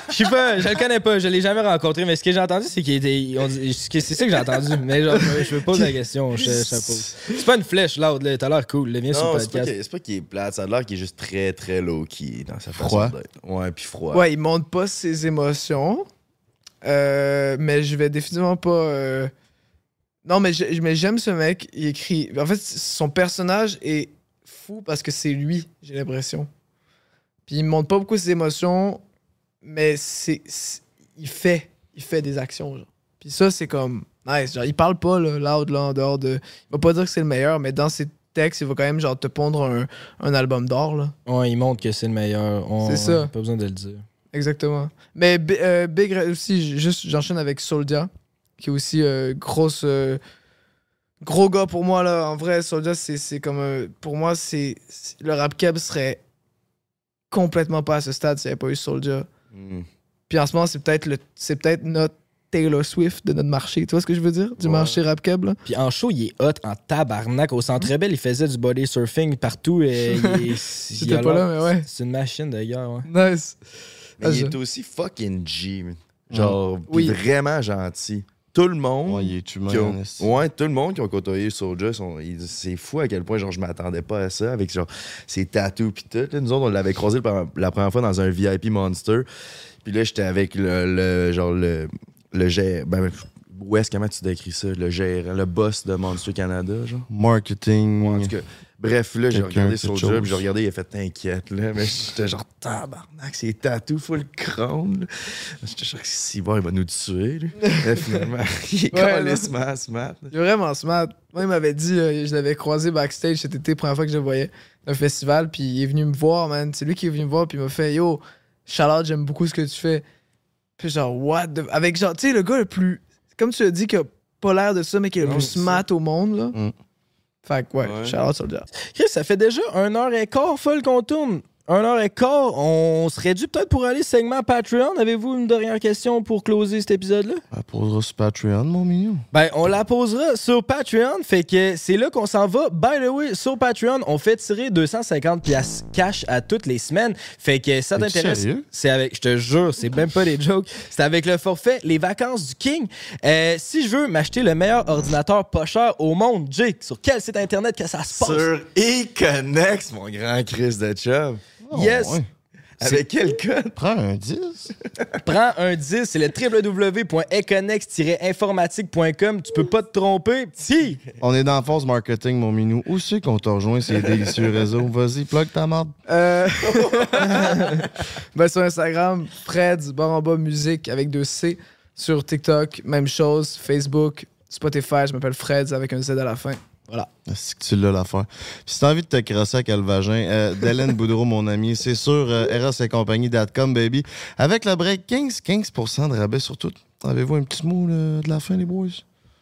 Je sais pas, je le connais pas, je l'ai jamais rencontré, mais ce que j'ai entendu, c'est qu'il était. on dit- C'est ça que j'ai entendu, mais genre, je, je me pose la question, je, je la pose. C'est pas une flèche, l'autre, là, t'as l'air cool, là, viens sur Non, le c'est pas podcast. qu'il c'est pas qu'il est plate, ça a l'air qu'il est juste très très low-key dans sa Froid. façon d'être. Ouais, puis froid. Ouais, il montre pas ses émotions, euh, mais je vais définitivement pas. euh, Non, mais j'ai- mais j'aime ce mec. Il écrit. En fait, son personnage est fou parce que c'est lui, j'ai l'impression. Puis il montre pas beaucoup ses émotions, mais c'est il fait, il fait des actions. Genre. Puis ça, c'est comme nice. Genre, il parle pas là, loud là en dehors de. Il va pas dire que c'est le meilleur, mais dans ses textes, il va quand même genre te pondre un, un album d'or là. Ouais, il montre que c'est le meilleur. On- C'est ça. Pas besoin de le dire. Exactement. Mais euh, Big aussi, juste j'enchaîne avec Soldia, qui est aussi euh, grosse. euh, gros gars pour moi là. En vrai, Soldia, c'est c'est comme. euh, pour moi, c'est le rap keb serait complètement pas à ce stade s'il n'y avait pas eu Soulja. Mm. Puis en ce moment, c'est peut-être le c'est peut-être notre Taylor Swift de notre marché. Tu vois ce que je veux dire? Du Ouais. marché rap keb, là. Puis en show, il est hot en tabarnak. Au Centre Bell, il faisait du body surfing partout. Et a pas là, mais ouais. C'est une machine d'ailleurs. Ouais. Nice. Mais Ah, il je- est aussi fucking G. man. Genre, Oui. vraiment gentil. Tout le monde. Ouais, il est humain. qui ont- ouais, tout le monde qui ont côtoyé Soulja, c'est fou à quel point genre je m'attendais pas à ça avec genre ses tatous pis tout. là. Nous autres, on l'avait croisé la première fois dans un VIP Monster. Puis là, j'étais avec le, le- genre le le gérant. Ben, Wes, comment tu décris ça? Le gérant, le boss de Monster Canada, genre? Marketing. En tout cas, bref, là, j'ai regardé Soulja, puis j'ai regardé, il a fait t'inquiète, là. Mais j'étais genre, tabarnak, c'est tatou, full crâne, là. J'étais genre, si bon, il va nous tuer, là. Finalement, il est Ouais, calissement smart. Il est vraiment smart. Moi, il m'avait dit, euh, je l'avais croisé backstage cet été, première fois que je le voyais, un festival, puis il est venu me voir, man. C'est lui qui est venu me voir, puis il m'a fait Yo, Charlotte, j'aime beaucoup ce que tu fais. Puis genre, what? the- Avec genre, tu sais, le gars le plus. Comme tu l'as dit, qui a pas l'air de ça, mais qui est le Non, plus smart au monde, là. Mm. Fait que, ouais, Ouais. Charlotte Soldier. Chris, ça fait déjà un heure et quart folle qu'on tourne. Un heure et quart. On serait dû peut-être pour aller segment Patreon. Avez-vous une dernière question pour closer cet épisode-là? Elle posera sur Patreon, mon mignon. Ben, on la posera sur Patreon. Fait que c'est là qu'on s'en va. By the way, sur Patreon, on fait tirer 250 pièces cash à toutes les semaines. Fait que ça t'intéresse? C'est avec, je te jure, c'est même pas des jokes. C'est avec le forfait Les Vacances du King. Euh, si je veux m'acheter le meilleur ordinateur pas cher au monde, Jake, sur quel site internet que ça se passe? Sur Econex, mon grand Chris de Yes. Oh, ouais. Avec quel code? Prends un 10. Prends un 10, c'est le www.econex-informatique.com. Tu peux pas te tromper. Si! On est dans Force Marketing, mon minou. Où c'est qu'on t'a rejoint ces délicieux réseaux? Vas-y, plug ta marde. Euh... ben, sur Instagram, Fred, barre en bas, musique avec deux C. Sur TikTok, même chose. Facebook, Spotify, je m'appelle Fred avec un Z à la fin. Voilà. C'est que tu l'as l'affaire? Puis si t'as envie de te crosser avec le vagin, euh, Délène Boudreau, mon ami, c'est sur euh, eros et compagnie.com, baby. Avec le break 15, 15% de rabais sur tout. Avez-vous un petit mot de la fin, les boys?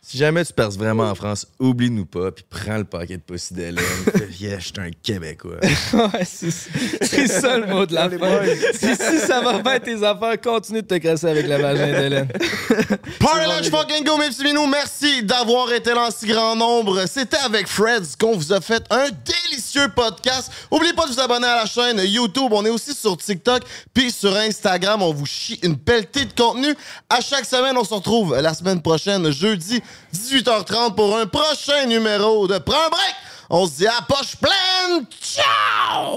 Si jamais tu perces vraiment en France, oublie-nous pas, puis prends le paquet de Pussy d'Hélène. Fais, yeah, je suis un Québécois. Ouais, c'est ça le mot de la fin. Si, si ça va bien tes affaires, continue de te crasser avec le vagin d'Hélène. Party Lunch Fucking Go, mes petits minous. Merci d'avoir été là en si grand nombre. C'était avec Freds qu'on vous a fait un délicieux podcast. Oubliez pas de vous abonner à la chaîne YouTube. On est aussi sur TikTok puis sur Instagram. On vous chie une pelletée de contenu. À chaque semaine, on se retrouve la semaine prochaine, jeudi, 18h30 pour un prochain numéro de Prends break. On se dit à poche pleine. Ciao!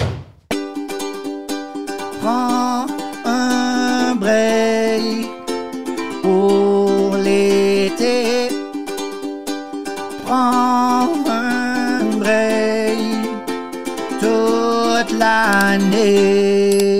Prends un break pour l'été. Prends un break toute l'année.